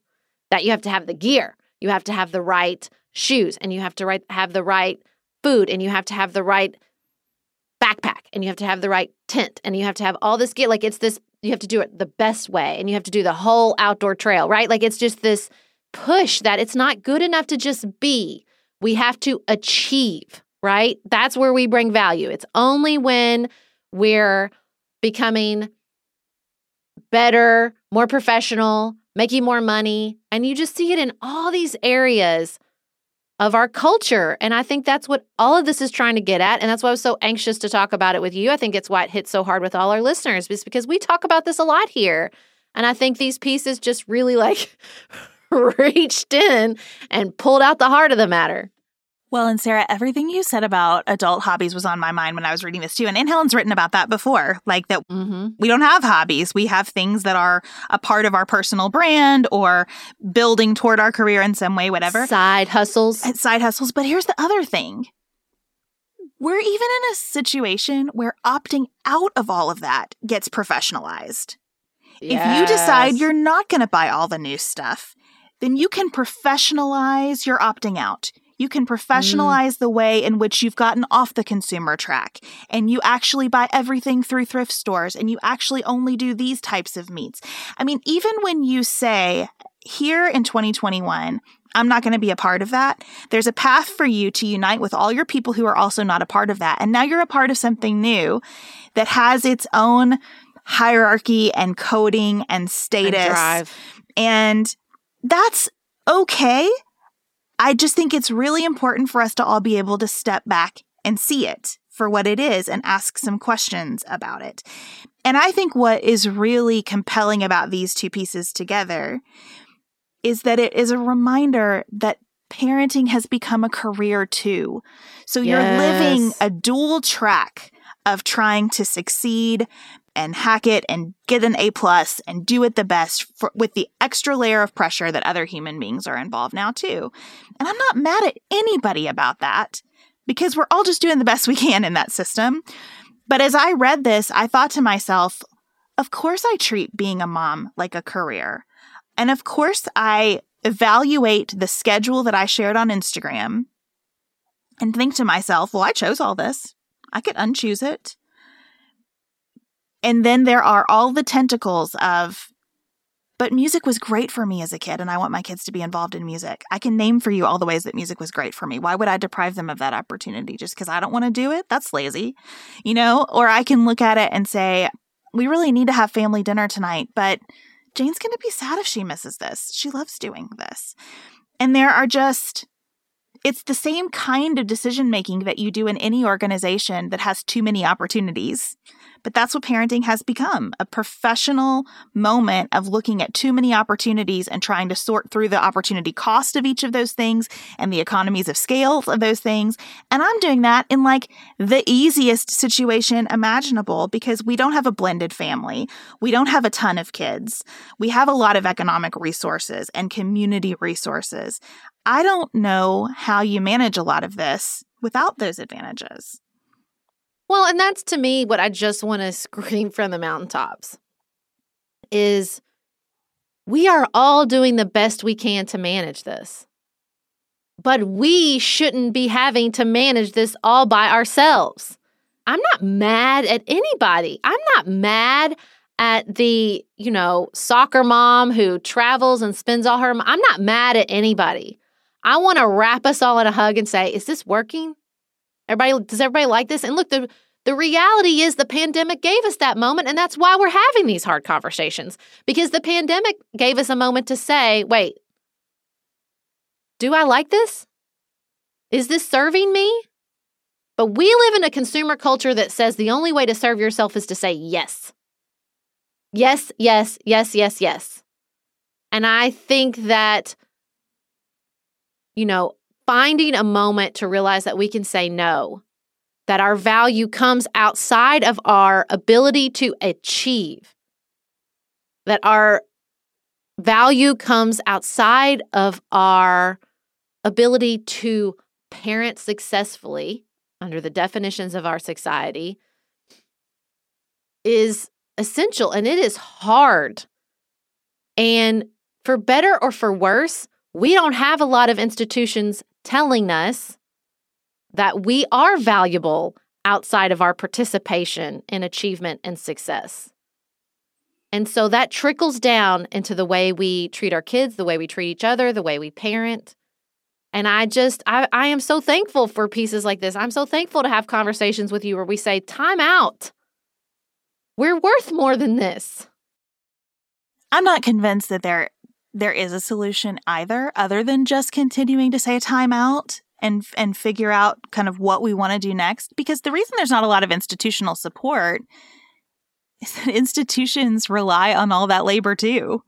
S1: That you have to have the gear. You have to have the right shoes and you have to right, have the right food and you have to have the right backpack and you have to have the right tent and you have to have all this gear. Like it's this, you have to do it the best way and you have to do the whole outdoor trail, right? Like it's just this push that it's not good enough to just be. We have to achieve, right? That's where we bring value. It's only when we're becoming better, more professional, making more money. And you just see it in all these areas of our culture. And I think that's what all of this is trying to get at. And that's why I was so anxious to talk about it with you. I think it's why it hits so hard with all our listeners, is because we talk about this a lot here. And I think these pieces just really like reached in and pulled out the heart of the matter.
S2: Well, and Sarah, everything you said about adult hobbies was on my mind when I was reading this too. And Anne Helen's written about that before, like that mm-hmm. we don't have hobbies. We have things that are a part of our personal brand or building toward our career in some way, whatever.
S1: Side hustles.
S2: Side hustles. But here's the other thing. We're even in a situation where opting out of all of that gets professionalized. Yes. If you decide you're not going to buy all the new stuff, then you can professionalize your opting out. You can professionalize mm. the way in which you've gotten off the consumer track and you actually buy everything through thrift stores and you actually only do these types of meats. I mean, even when you say here in 2021, I'm not going to be a part of that. There's a path for you to unite with all your people who are also not a part of that. And now you're a part of something new that has its own hierarchy and coding and status.
S1: And,
S2: and that's okay. I just think it's really important for us to all be able to step back and see it for what it is and ask some questions about it. And I think what is really compelling about these two pieces together is that it is a reminder that parenting has become a career too. So you're living a dual track of trying to succeed and hack it and get an A plus and do it the best for, with the extra layer of pressure that other human beings are involved now too. And I'm not mad at anybody about that because we're all just doing the best we can in that system. But as I read this, I thought to myself, of course I treat being a mom like a career. And of course I evaluate the schedule that I shared on Instagram and think to myself, well, I chose all this. I could unchoose it. And then there are all the tentacles of, but music was great for me as a kid, and I want my kids to be involved in music. I can name for you all the ways that music was great for me. Why would I deprive them of that opportunity just because I don't want to do it? That's lazy, you know? Or I can look at it and say, we really need to have family dinner tonight, but Jane's going to be sad if she misses this. She loves doing this. And there are just it's the same kind of decision making that you do in any organization that has too many opportunities. But that's what parenting has become a professional moment of looking at too many opportunities and trying to sort through the opportunity cost of each of those things and the economies of scale of those things. And I'm doing that in like the easiest situation imaginable because we don't have a blended family. We don't have a ton of kids. We have a lot of economic resources and community resources. I don't know how you manage a lot of this without those advantages.
S1: Well, and that's to me what I just want to scream from the mountaintops is we are all doing the best we can to manage this. But we shouldn't be having to manage this all by ourselves. I'm not mad at anybody. I'm not mad at the, you know, soccer mom who travels and spends all her I'm not mad at anybody. I want to wrap us all in a hug and say, "Is this working? Everybody, does everybody like this? And look, the The reality is the pandemic gave us that moment, and that's why we're having these hard conversations because the pandemic gave us a moment to say, wait, do I like this? Is this serving me? But we live in a consumer culture that says the only way to serve yourself is to say yes. Yes, yes, yes, yes, yes. And I think that, you know, finding a moment to realize that we can say no, that our value comes outside of our ability to achieve, that our value comes outside of our ability to parent successfully under the definitions of our society is essential and it is hard. And for better or for worse, we don't have a lot of institutions telling us that we are valuable outside of our participation in achievement and success. And so that trickles down into the way we treat our kids, the way we treat each other, the way we parent. And I just, I, I am so thankful for pieces like this. I'm so thankful to have conversations with you where we say, time out. We're worth more than this.
S2: I'm not convinced that there there is a solution either, other than just continuing to say time out and and figure out kind of what we want to do next. Because the reason there's not a lot of institutional support is that institutions rely on all that labor too.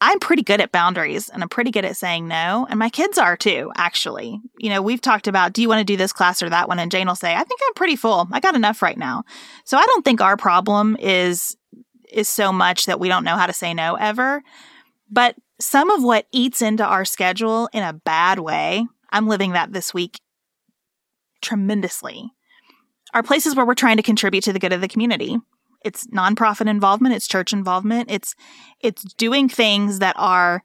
S2: I'm pretty good at boundaries and I'm pretty good at saying no. And my kids are too, actually. You know, we've talked about, do you want to do this class or that one? And Jane will say, I think I'm pretty full. I got enough right now. So I don't think our problem is is so much that we don't know how to say no ever. But some of what eats into our schedule in a bad way, I'm living that this week tremendously, are places where we're trying to contribute to the good of the community it's nonprofit involvement, it's church involvement, it's it's doing things that are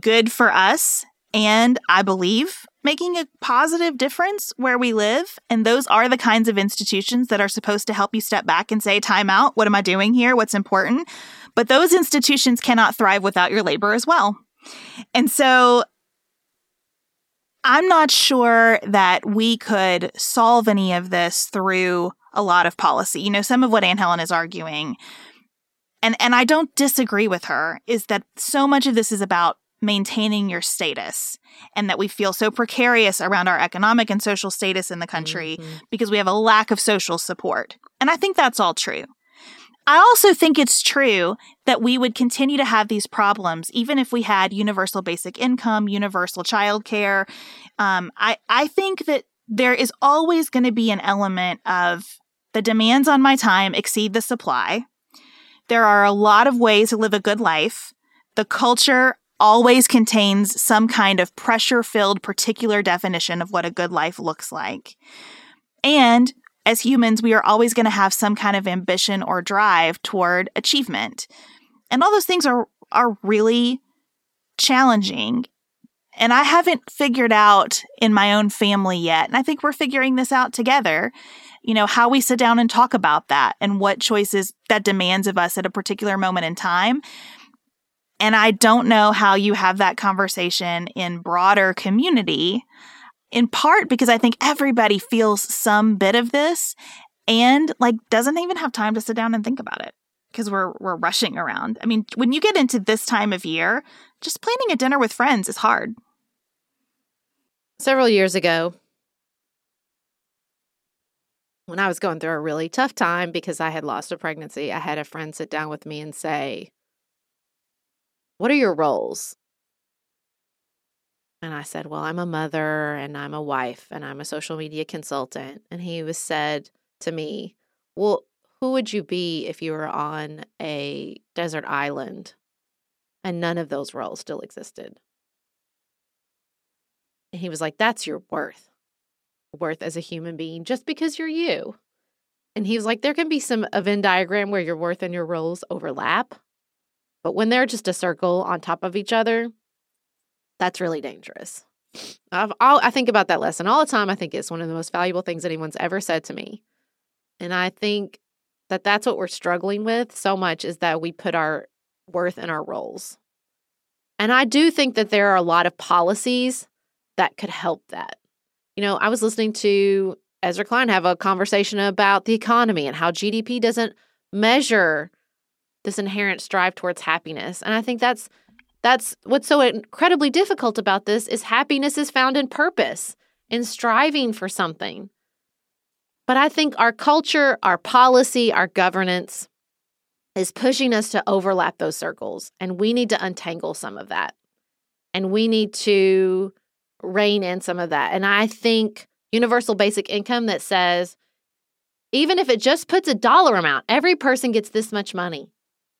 S2: good for us and I believe making a positive difference where we live. And those are the kinds of institutions that are supposed to help you step back and say, time out. What am I doing here? What's important? But those institutions cannot thrive without your labor as well. And so I'm not sure that we could solve any of this through a lot of policy. You know, some of what Anne Helen is arguing, and and I don't disagree with her, is that so much of this is about maintaining your status and that we feel so precarious around our economic and social status in the country mm-hmm. because we have a lack of social support. And I think that's all true. I also think it's true that we would continue to have these problems even if we had universal basic income, universal child care. Um, I, I think that there is always going to be an element of the demands on my time exceed the supply. There are a lot of ways to live a good life. The culture always contains some kind of pressure filled particular definition of what a good life looks like. And as humans, we are always going to have some kind of ambition or drive toward achievement. And all those things are, are really challenging. And I haven't figured out in my own family yet. And I think we're figuring this out together you know, how we sit down and talk about that and what choices that demands of us at a particular moment in time. And I don't know how you have that conversation in broader community, in part because I think everybody feels some bit of this and like doesn't even have time to sit down and think about it because we're we're rushing around. I mean, when you get into this time of year, just planning a dinner with friends is hard.
S1: Several years ago, when I was going through a really tough time because I had lost a pregnancy, I had a friend sit down with me and say, What are your roles? And I said, Well, I'm a mother and I'm a wife and I'm a social media consultant. And he was said to me, Well, who would you be if you were on a desert island and none of those roles still existed? And he was like, That's your worth worth as a human being just because you're you. And he was like, there can be some a Venn diagram where your worth and your roles overlap. But when they're just a circle on top of each other, that's really dangerous. I've, I'll, I think about that lesson all the time. I think it's one of the most valuable things anyone's ever said to me. And I think that that's what we're struggling with so much is that we put our worth in our roles. And I do think that there are a lot of policies that could help that. You know, I was listening to Ezra Klein have a conversation about the economy and how GDP doesn't measure this inherent strive towards happiness. And I think that's that's what's so incredibly difficult about this is happiness is found in purpose, in striving for something. But I think our culture, our policy, our governance is pushing us to overlap those circles. And we need to untangle some of that. And we need to rein in some of that. And I think universal basic income that says, even if it just puts a dollar amount, every person gets this much money.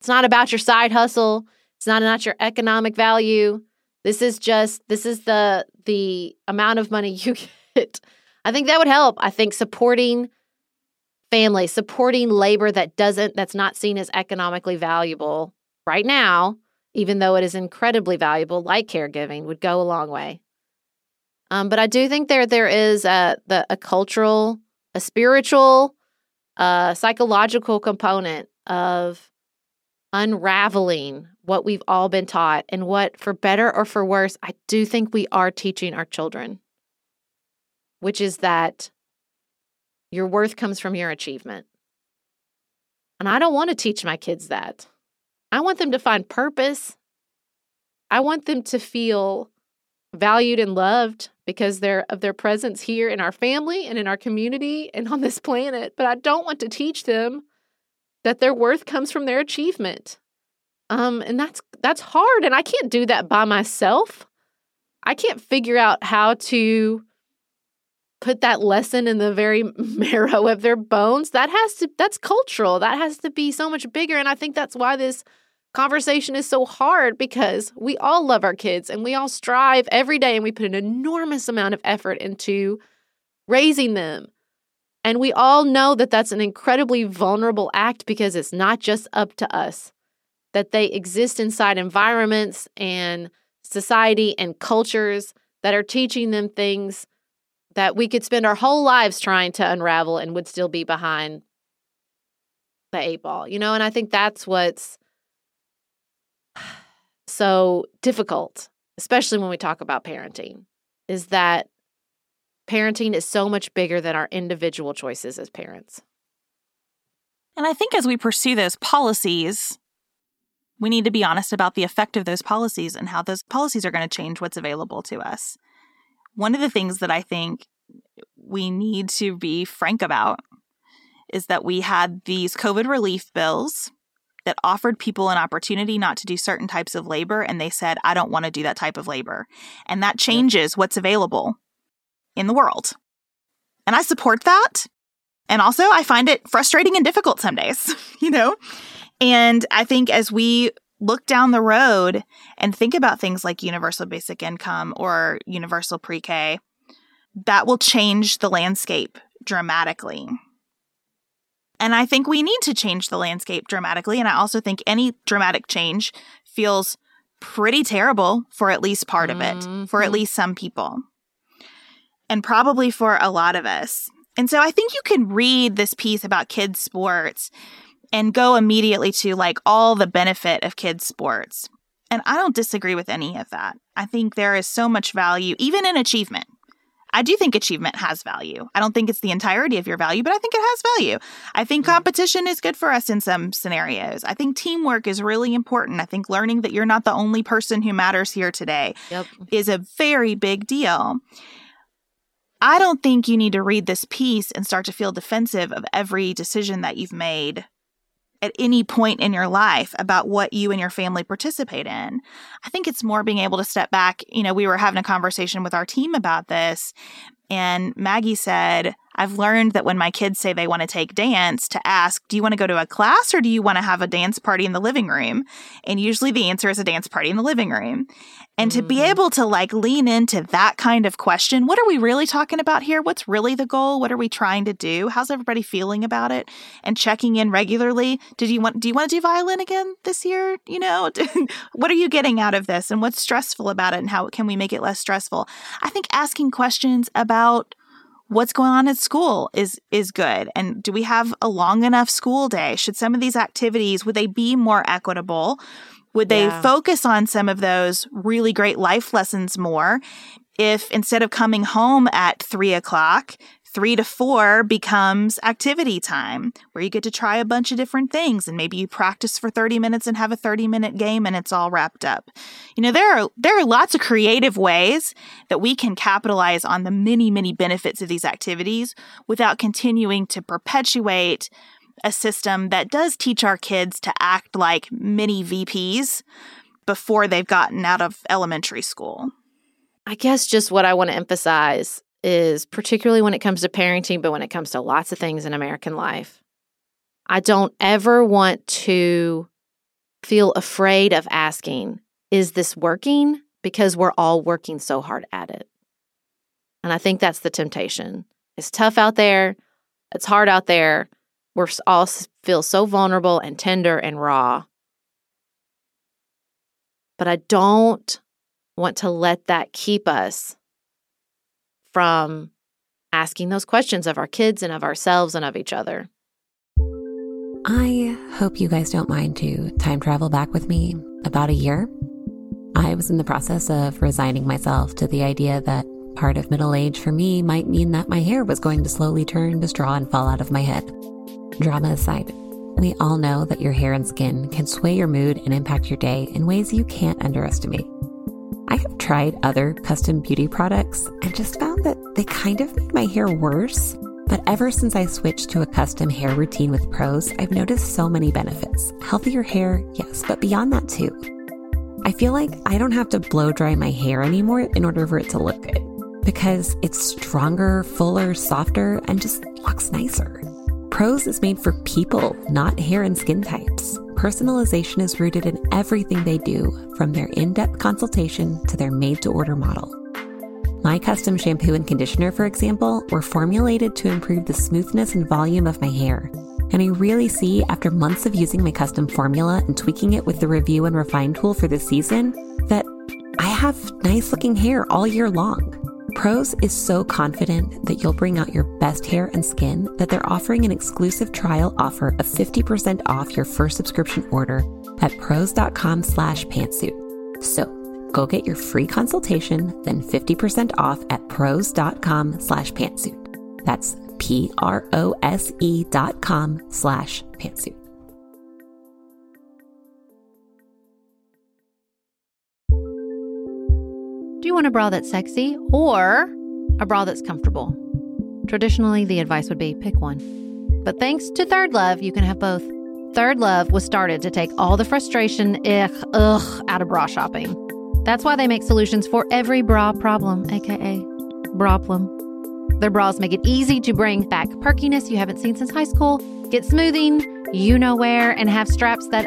S1: It's not about your side hustle. It's not about your economic value. This is just this is the the amount of money you get. I think that would help. I think supporting family, supporting labor that doesn't that's not seen as economically valuable right now, even though it is incredibly valuable, like caregiving, would go a long way. Um, but I do think there there is a the a cultural, a spiritual, a psychological component of unraveling what we've all been taught and what, for better or for worse, I do think we are teaching our children, which is that your worth comes from your achievement. And I don't want to teach my kids that. I want them to find purpose. I want them to feel valued and loved because they're of their presence here in our family and in our community and on this planet. But I don't want to teach them that their worth comes from their achievement. Um, and that's that's hard, and I can't do that by myself. I can't figure out how to put that lesson in the very marrow of their bones. That has to that's cultural. That has to be so much bigger and I think that's why this conversation is so hard because we all love our kids and we all strive every day and we put an enormous amount of effort into raising them. And we all know that that's an incredibly vulnerable act because it's not just up to us, that they exist inside environments and society and cultures that are teaching them things that we could spend our whole lives trying to unravel and would still be behind the eight ball, you know? And I think that's what's so difficult, especially when we talk about parenting, is that parenting is so much bigger than our individual choices as parents.
S2: And I think as we pursue those policies, we need to be honest about the effect of those policies and how those policies are going to change what's available to us one of the things that I think we need to be frank about is that we had these COVID relief bills that offered people an opportunity not to do certain types of labor, and they said, I don't want to do that type of labor. And that changes what's available in the world. And I support that. And also, I find it frustrating and difficult some days, you know? And I think as we look down the road and think about things like universal basic income or universal pre K, that will change the landscape dramatically. And I think we need to change the landscape dramatically. And I also think any dramatic change feels pretty terrible for at least part of it, mm-hmm. for at mm-hmm. least some people, and probably for a lot of us. And so I think you can read this piece about kids' sports and go immediately to like all the benefit of kids' sports. And I don't disagree with any of that. I think there is so much value, even in achievement. I do think achievement has value. I don't think it's the entirety of your value, but I think it has value. I think mm. competition is good for us in some scenarios. I think teamwork is really important. I think learning that you're not the only person who matters here today yep. is a very big deal. I don't think you need to read this piece and start to feel defensive of every decision that you've made at any point in your life about what you and your family participate in. I think it's more being able to step back. You know, we were having a conversation with our team about this, and Maggie said, I've learned that when my kids say they want to take dance, to ask, do you want to go to a class or do you want to have a dance party in the living room? And usually the answer is a dance party in the living room. And mm-hmm. to be mm-hmm. able to like lean into that kind of question, what are we really talking about here? What's really the goal? What are we trying to do? How's everybody feeling about it? And checking in regularly. Did you want do you want to do violin again this year? You know, what are you getting out of this and what's stressful about it and how can we make it less stressful? I think asking questions about what's going on at school is is good. And do we have a long enough school day? Should some of these activities would they be more equitable? Would they yeah. focus on some of those really great life lessons more if instead of coming home at three o'clock Three to four becomes activity time where you get to try a bunch of different things and maybe you practice for 30 minutes and have a 30 minute game and it's all wrapped up. You know, there are there are lots of creative ways that we can capitalize on the many, many benefits of these activities without continuing to perpetuate a system that does teach our kids to act like mini VPs before they've gotten out of elementary school.
S1: I guess just what I want to emphasize is particularly when it comes to parenting, but when it comes to lots of things in American life, I don't ever want to feel afraid of asking, is this working? Because we're all working so hard at it. And I think that's the temptation. It's tough out there, it's hard out there. We're all feel so vulnerable and tender and raw. But I don't want to let that keep us from asking those questions of our kids and of ourselves and of each other.
S3: I hope you guys don't mind to time travel back with me about a year. I was in the process of resigning myself to the idea that part of middle age for me might mean that my hair was going to slowly turn to straw and fall out of my head. Drama aside, we all know that your hair and skin can sway your mood and impact your day in ways you can't underestimate. I have tried other custom beauty products and just found that they kind of made my hair worse. But ever since I switched to a custom hair routine with Prose, I've noticed so many benefits. Healthier hair, yes, but beyond that too. I feel like I don't have to blow dry my hair anymore in order for it to look good because it's stronger, fuller, softer, and just looks nicer. Prose is made for people, not hair and skin types. Personalization is rooted in everything they do, from their in depth consultation to their made to order model. My custom shampoo and conditioner, for example, were formulated to improve the smoothness and volume of my hair. And I really see, after months of using my custom formula and tweaking it with the review and refine tool for this season, that I have nice looking hair all year long. Prose is so confident that you'll bring out your best hair and skin that they're offering an exclusive trial offer of 50% off your first subscription order at prose.com slash pantsuit. So go get your free consultation, then 50% off at prose.com slash pantsuit. That's P-R-O-S-E dot com slash pantsuit.
S1: Do you want a bra that's sexy or a bra that's comfortable? Traditionally, the advice would be pick one. But thanks to ThirdLove, you can have both. ThirdLove was started to take all the frustration, ugh, ugh, out of bra shopping. That's why they make solutions for every bra problem, aka bra problem. Their bras make it easy to bring back perkiness you haven't seen since high school, get smoothing, you know where, and have straps that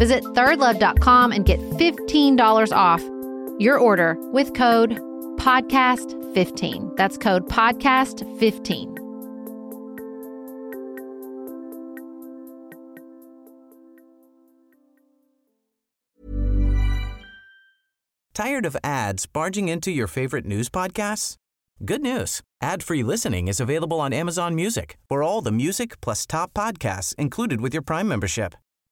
S1: Visit thirdlove.com and get $15 off your order with code podcast15. That's code podcast15.
S6: Tired of ads barging into your favorite news podcasts? Good news. Ad-free listening is available on Amazon Music. For all the music plus top podcasts included with your Prime membership.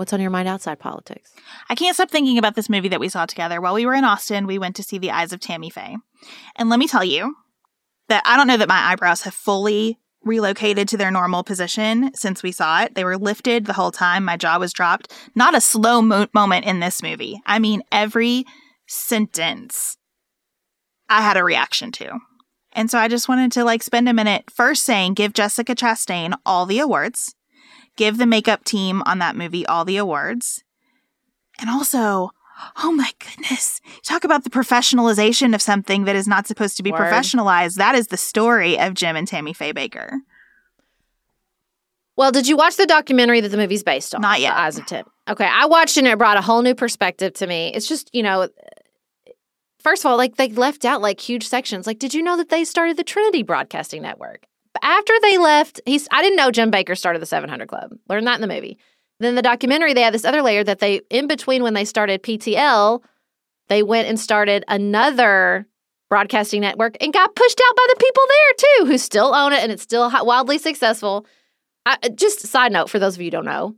S1: What's on your mind outside politics?
S2: I can't stop thinking about this movie that we saw together. While we were in Austin, we went to see The Eyes of Tammy Faye. And let me tell you that I don't know that my eyebrows have fully relocated to their normal position since we saw it. They were lifted the whole time. My jaw was dropped. Not a slow mo- moment in this movie. I mean, every sentence I had a reaction to. And so I just wanted to like spend a minute first saying give Jessica Chastain all the awards give the makeup team on that movie all the awards. And also, oh my goodness, talk about the professionalization of something that is not supposed to be
S1: Word.
S2: professionalized. That is the story of Jim and Tammy Faye Bakker.
S1: Well, did you watch the documentary that the movie's based on?
S2: Not yet.
S1: Eyes of Tim. Okay, I watched it and it brought a whole new perspective to me. It's just, you know, first of all, like they left out like huge sections. Like, did you know that they started the Trinity Broadcasting Network? After they left, he's I didn't know Jim Bakker started the 700 Club. Learned that in the movie. Then the documentary, they had this other layer that they, in between when they started PTL, they went and started another broadcasting network and got pushed out by the people there too, who still own it and it's still wildly successful. I, just side note for those of you who don't know,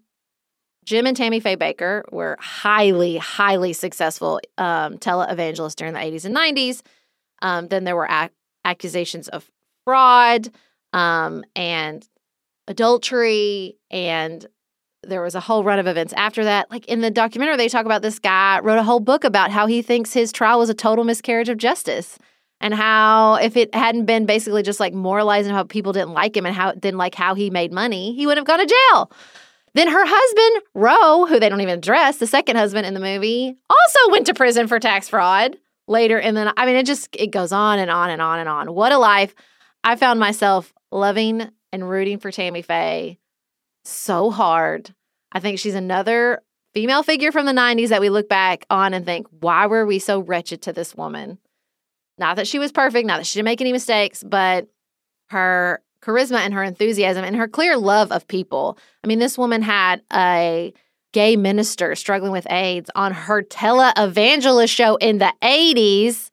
S1: Jim and Tammy Faye Bakker were highly, highly successful um, televangelists during the 80s and 90s. Um, then there were ac- accusations of fraud um, and adultery, and there was a whole run of events after that. Like in the documentary, they talk about this guy wrote a whole book about how he thinks his trial was a total miscarriage of justice and how if it hadn't been basically just like moralizing how people didn't like him and how didn't like how he made money, he would have gone to jail. Then her husband, Roe, who they don't even address, the second husband in the movie, also went to prison for tax fraud later. And then, I mean, it just, it goes on and on and on and on. What a life. I found myself loving and rooting for Tammy Faye so hard. I think she's another female figure from the 90s that we look back on and think, why were we so wretched to this woman? Not that she was perfect, not that she didn't make any mistakes, but her charisma and her enthusiasm and her clear love of people. I mean, this woman had a gay minister struggling with AIDS on her televangelist show in the 80s.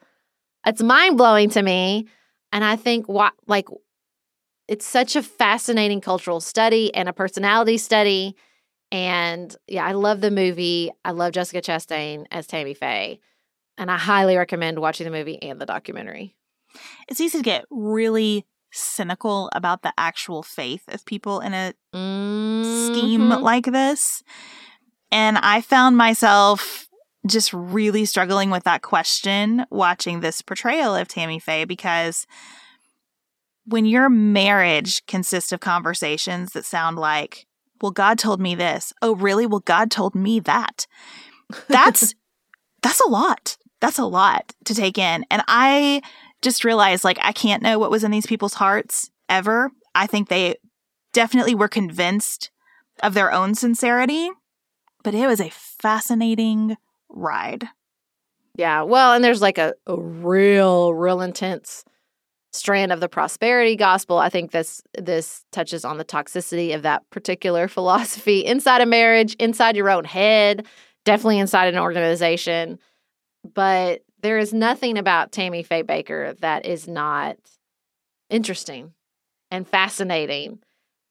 S1: It's mind blowing to me. And I think what like it's such a fascinating cultural study and a personality study. And yeah, I love the movie. I love Jessica Chastain as Tammy Faye. And I highly recommend watching the movie and the documentary.
S2: It's easy to get really cynical about the actual faith of people in a scheme
S1: Mhm.
S2: like this. And I found myself just really struggling with that question watching this portrayal of Tammy Faye because when your marriage consists of conversations that sound like, well, God told me this. Oh, really? Well, God told me that. That's that's a lot. That's a lot to take in. And I just realized like I can't know what was in these people's hearts ever. I think they definitely were convinced of their own sincerity, but it was a fascinating ride.
S1: Yeah. Well, and there's like a, a real, real intense strand of the prosperity gospel. I think this this touches on the toxicity of that particular philosophy inside a marriage, inside your own head, definitely inside an organization. But there is nothing about Tammy Faye Bakker that is not interesting and fascinating.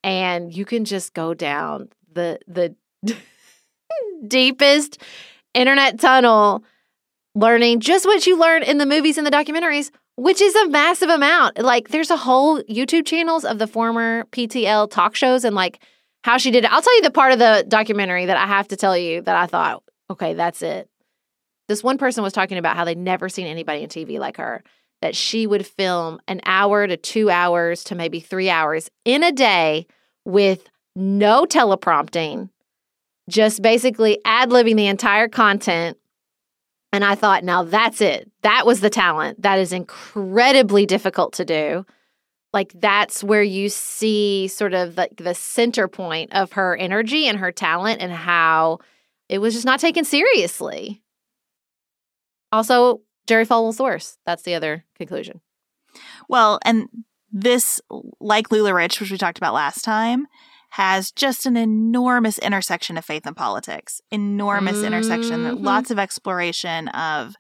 S1: And you can just go down the the deepest internet tunnel learning just what you learn in the movies and the documentaries, which is a massive amount. Like there's a whole YouTube channels of the former PTL talk shows and like how she did it. I'll tell you the part of the documentary that I have to tell you that I thought, okay, that's it. This one person was talking about how they'd never seen anybody on TV like her, that she would film an hour to two hours to maybe three hours in a day with no teleprompting, just basically ad libbing the entire content. And I thought, now that's it. That was the talent. That is incredibly difficult to do. Like, that's where you see sort of like the center point of her energy and her talent and how it was just not taken seriously. Also, Jerry Falwell's worse. That's the other conclusion.
S2: Well, and this, like LuLaRich, which we talked about last time, has just an enormous intersection of faith and politics. Enormous intersection,
S1: Mhm.
S2: lots of exploration of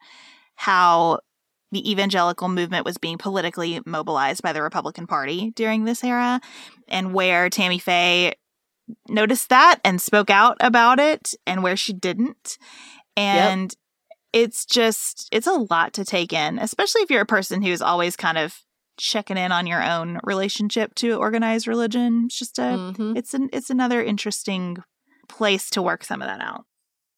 S2: how the evangelical movement was being politically mobilized by the Republican Party during this era, and where Tammy Faye noticed that and spoke out about it, and where she didn't. And it's just, it's a lot to take in, especially if you're a person who's always kind of checking in on your own relationship to organized religion. It's just a,
S1: Mhm.
S2: it's an, it's another interesting place to work some of that out.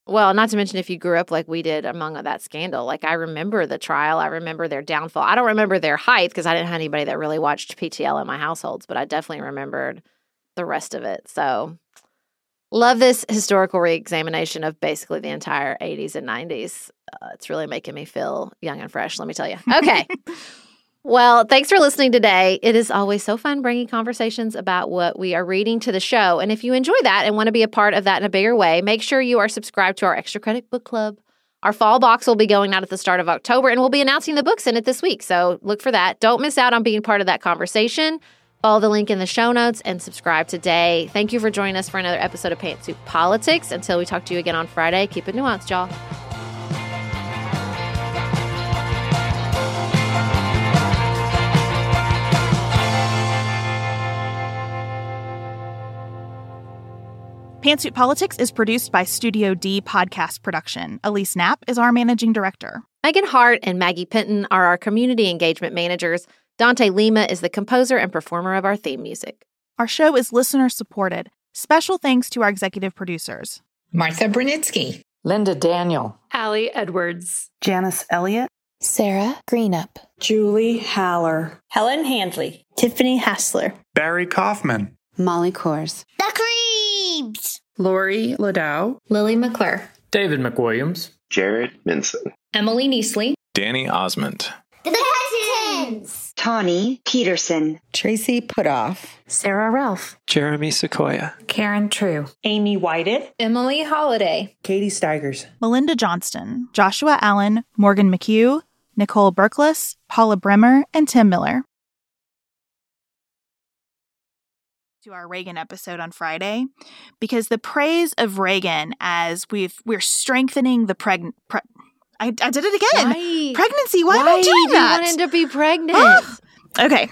S1: Well, not to mention if you grew up like we did among that scandal. Like I remember the trial, I remember their downfall. I don't remember their height because I didn't have anybody that really watched PTL in my households, but I definitely remembered the rest of it. So Love this historical reexamination of basically the entire 80s and 90s. Uh, it's really making me feel young and fresh, let me tell you. Okay. Well, thanks for listening today. It is always so fun bringing conversations about what we are reading to the show. And if you enjoy that and want to be a part of that in a bigger way, make sure you are subscribed to our Extra Credit Book Club. Our fall box will be going out at the start of October, and we'll be announcing the books in it this week. So look for that. Don't miss out on being part of that conversation. Follow the link in the show notes and subscribe today. Thank you for joining us for another episode of Pantsuit Politics. Until we talk to you again on Friday, keep it nuanced, y'all.
S2: Pantsuit Politics is produced by Studio D Podcast Production. Elise Knapp is our managing director.
S1: Megan Hart and Maggie Pinton are our community engagement managers. Dante Lima is the composer and performer of our theme music.
S2: Our show is listener supported. Special thanks to our executive producers
S7: Martha Brunitsky,
S8: Linda Daniel,
S9: Allie Edwards,
S10: Janice Elliott,
S11: Sarah Greenup,
S12: Julie Haller,
S13: Helen Handley,
S14: Tiffany Hassler,
S15: Barry Kaufman,
S16: Molly Kors.
S17: The Creeps!
S12: Lori Ladow,
S18: Lily McClure,
S19: David McWilliams,
S20: Jared Minson,
S18: Emily Neasley,
S21: Danny Osmond,
S17: The Cousins!
S22: Tawny Petersen,
S23: Tracy Putoff,
S24: Sarah Ralph,
S25: Jeremy Sequoia,
S26: Karen True,
S13: Amy Whited,
S18: Emily Holiday,
S12: Katie Steigers,
S2: Melinda Johnston, Joshua Allen, Morgan McHugh, Nicole Berkless, Paula Bremer, and Tim Miller. To our Reagan episode on Friday because the praise of Reagan as we've we're strengthening the pregnant pre- I, I did it again.
S1: Why?
S2: Pregnancy. Why,
S1: Why
S2: am I doing
S1: you
S2: that?
S1: wanted to be pregnant. Ah!
S2: okay.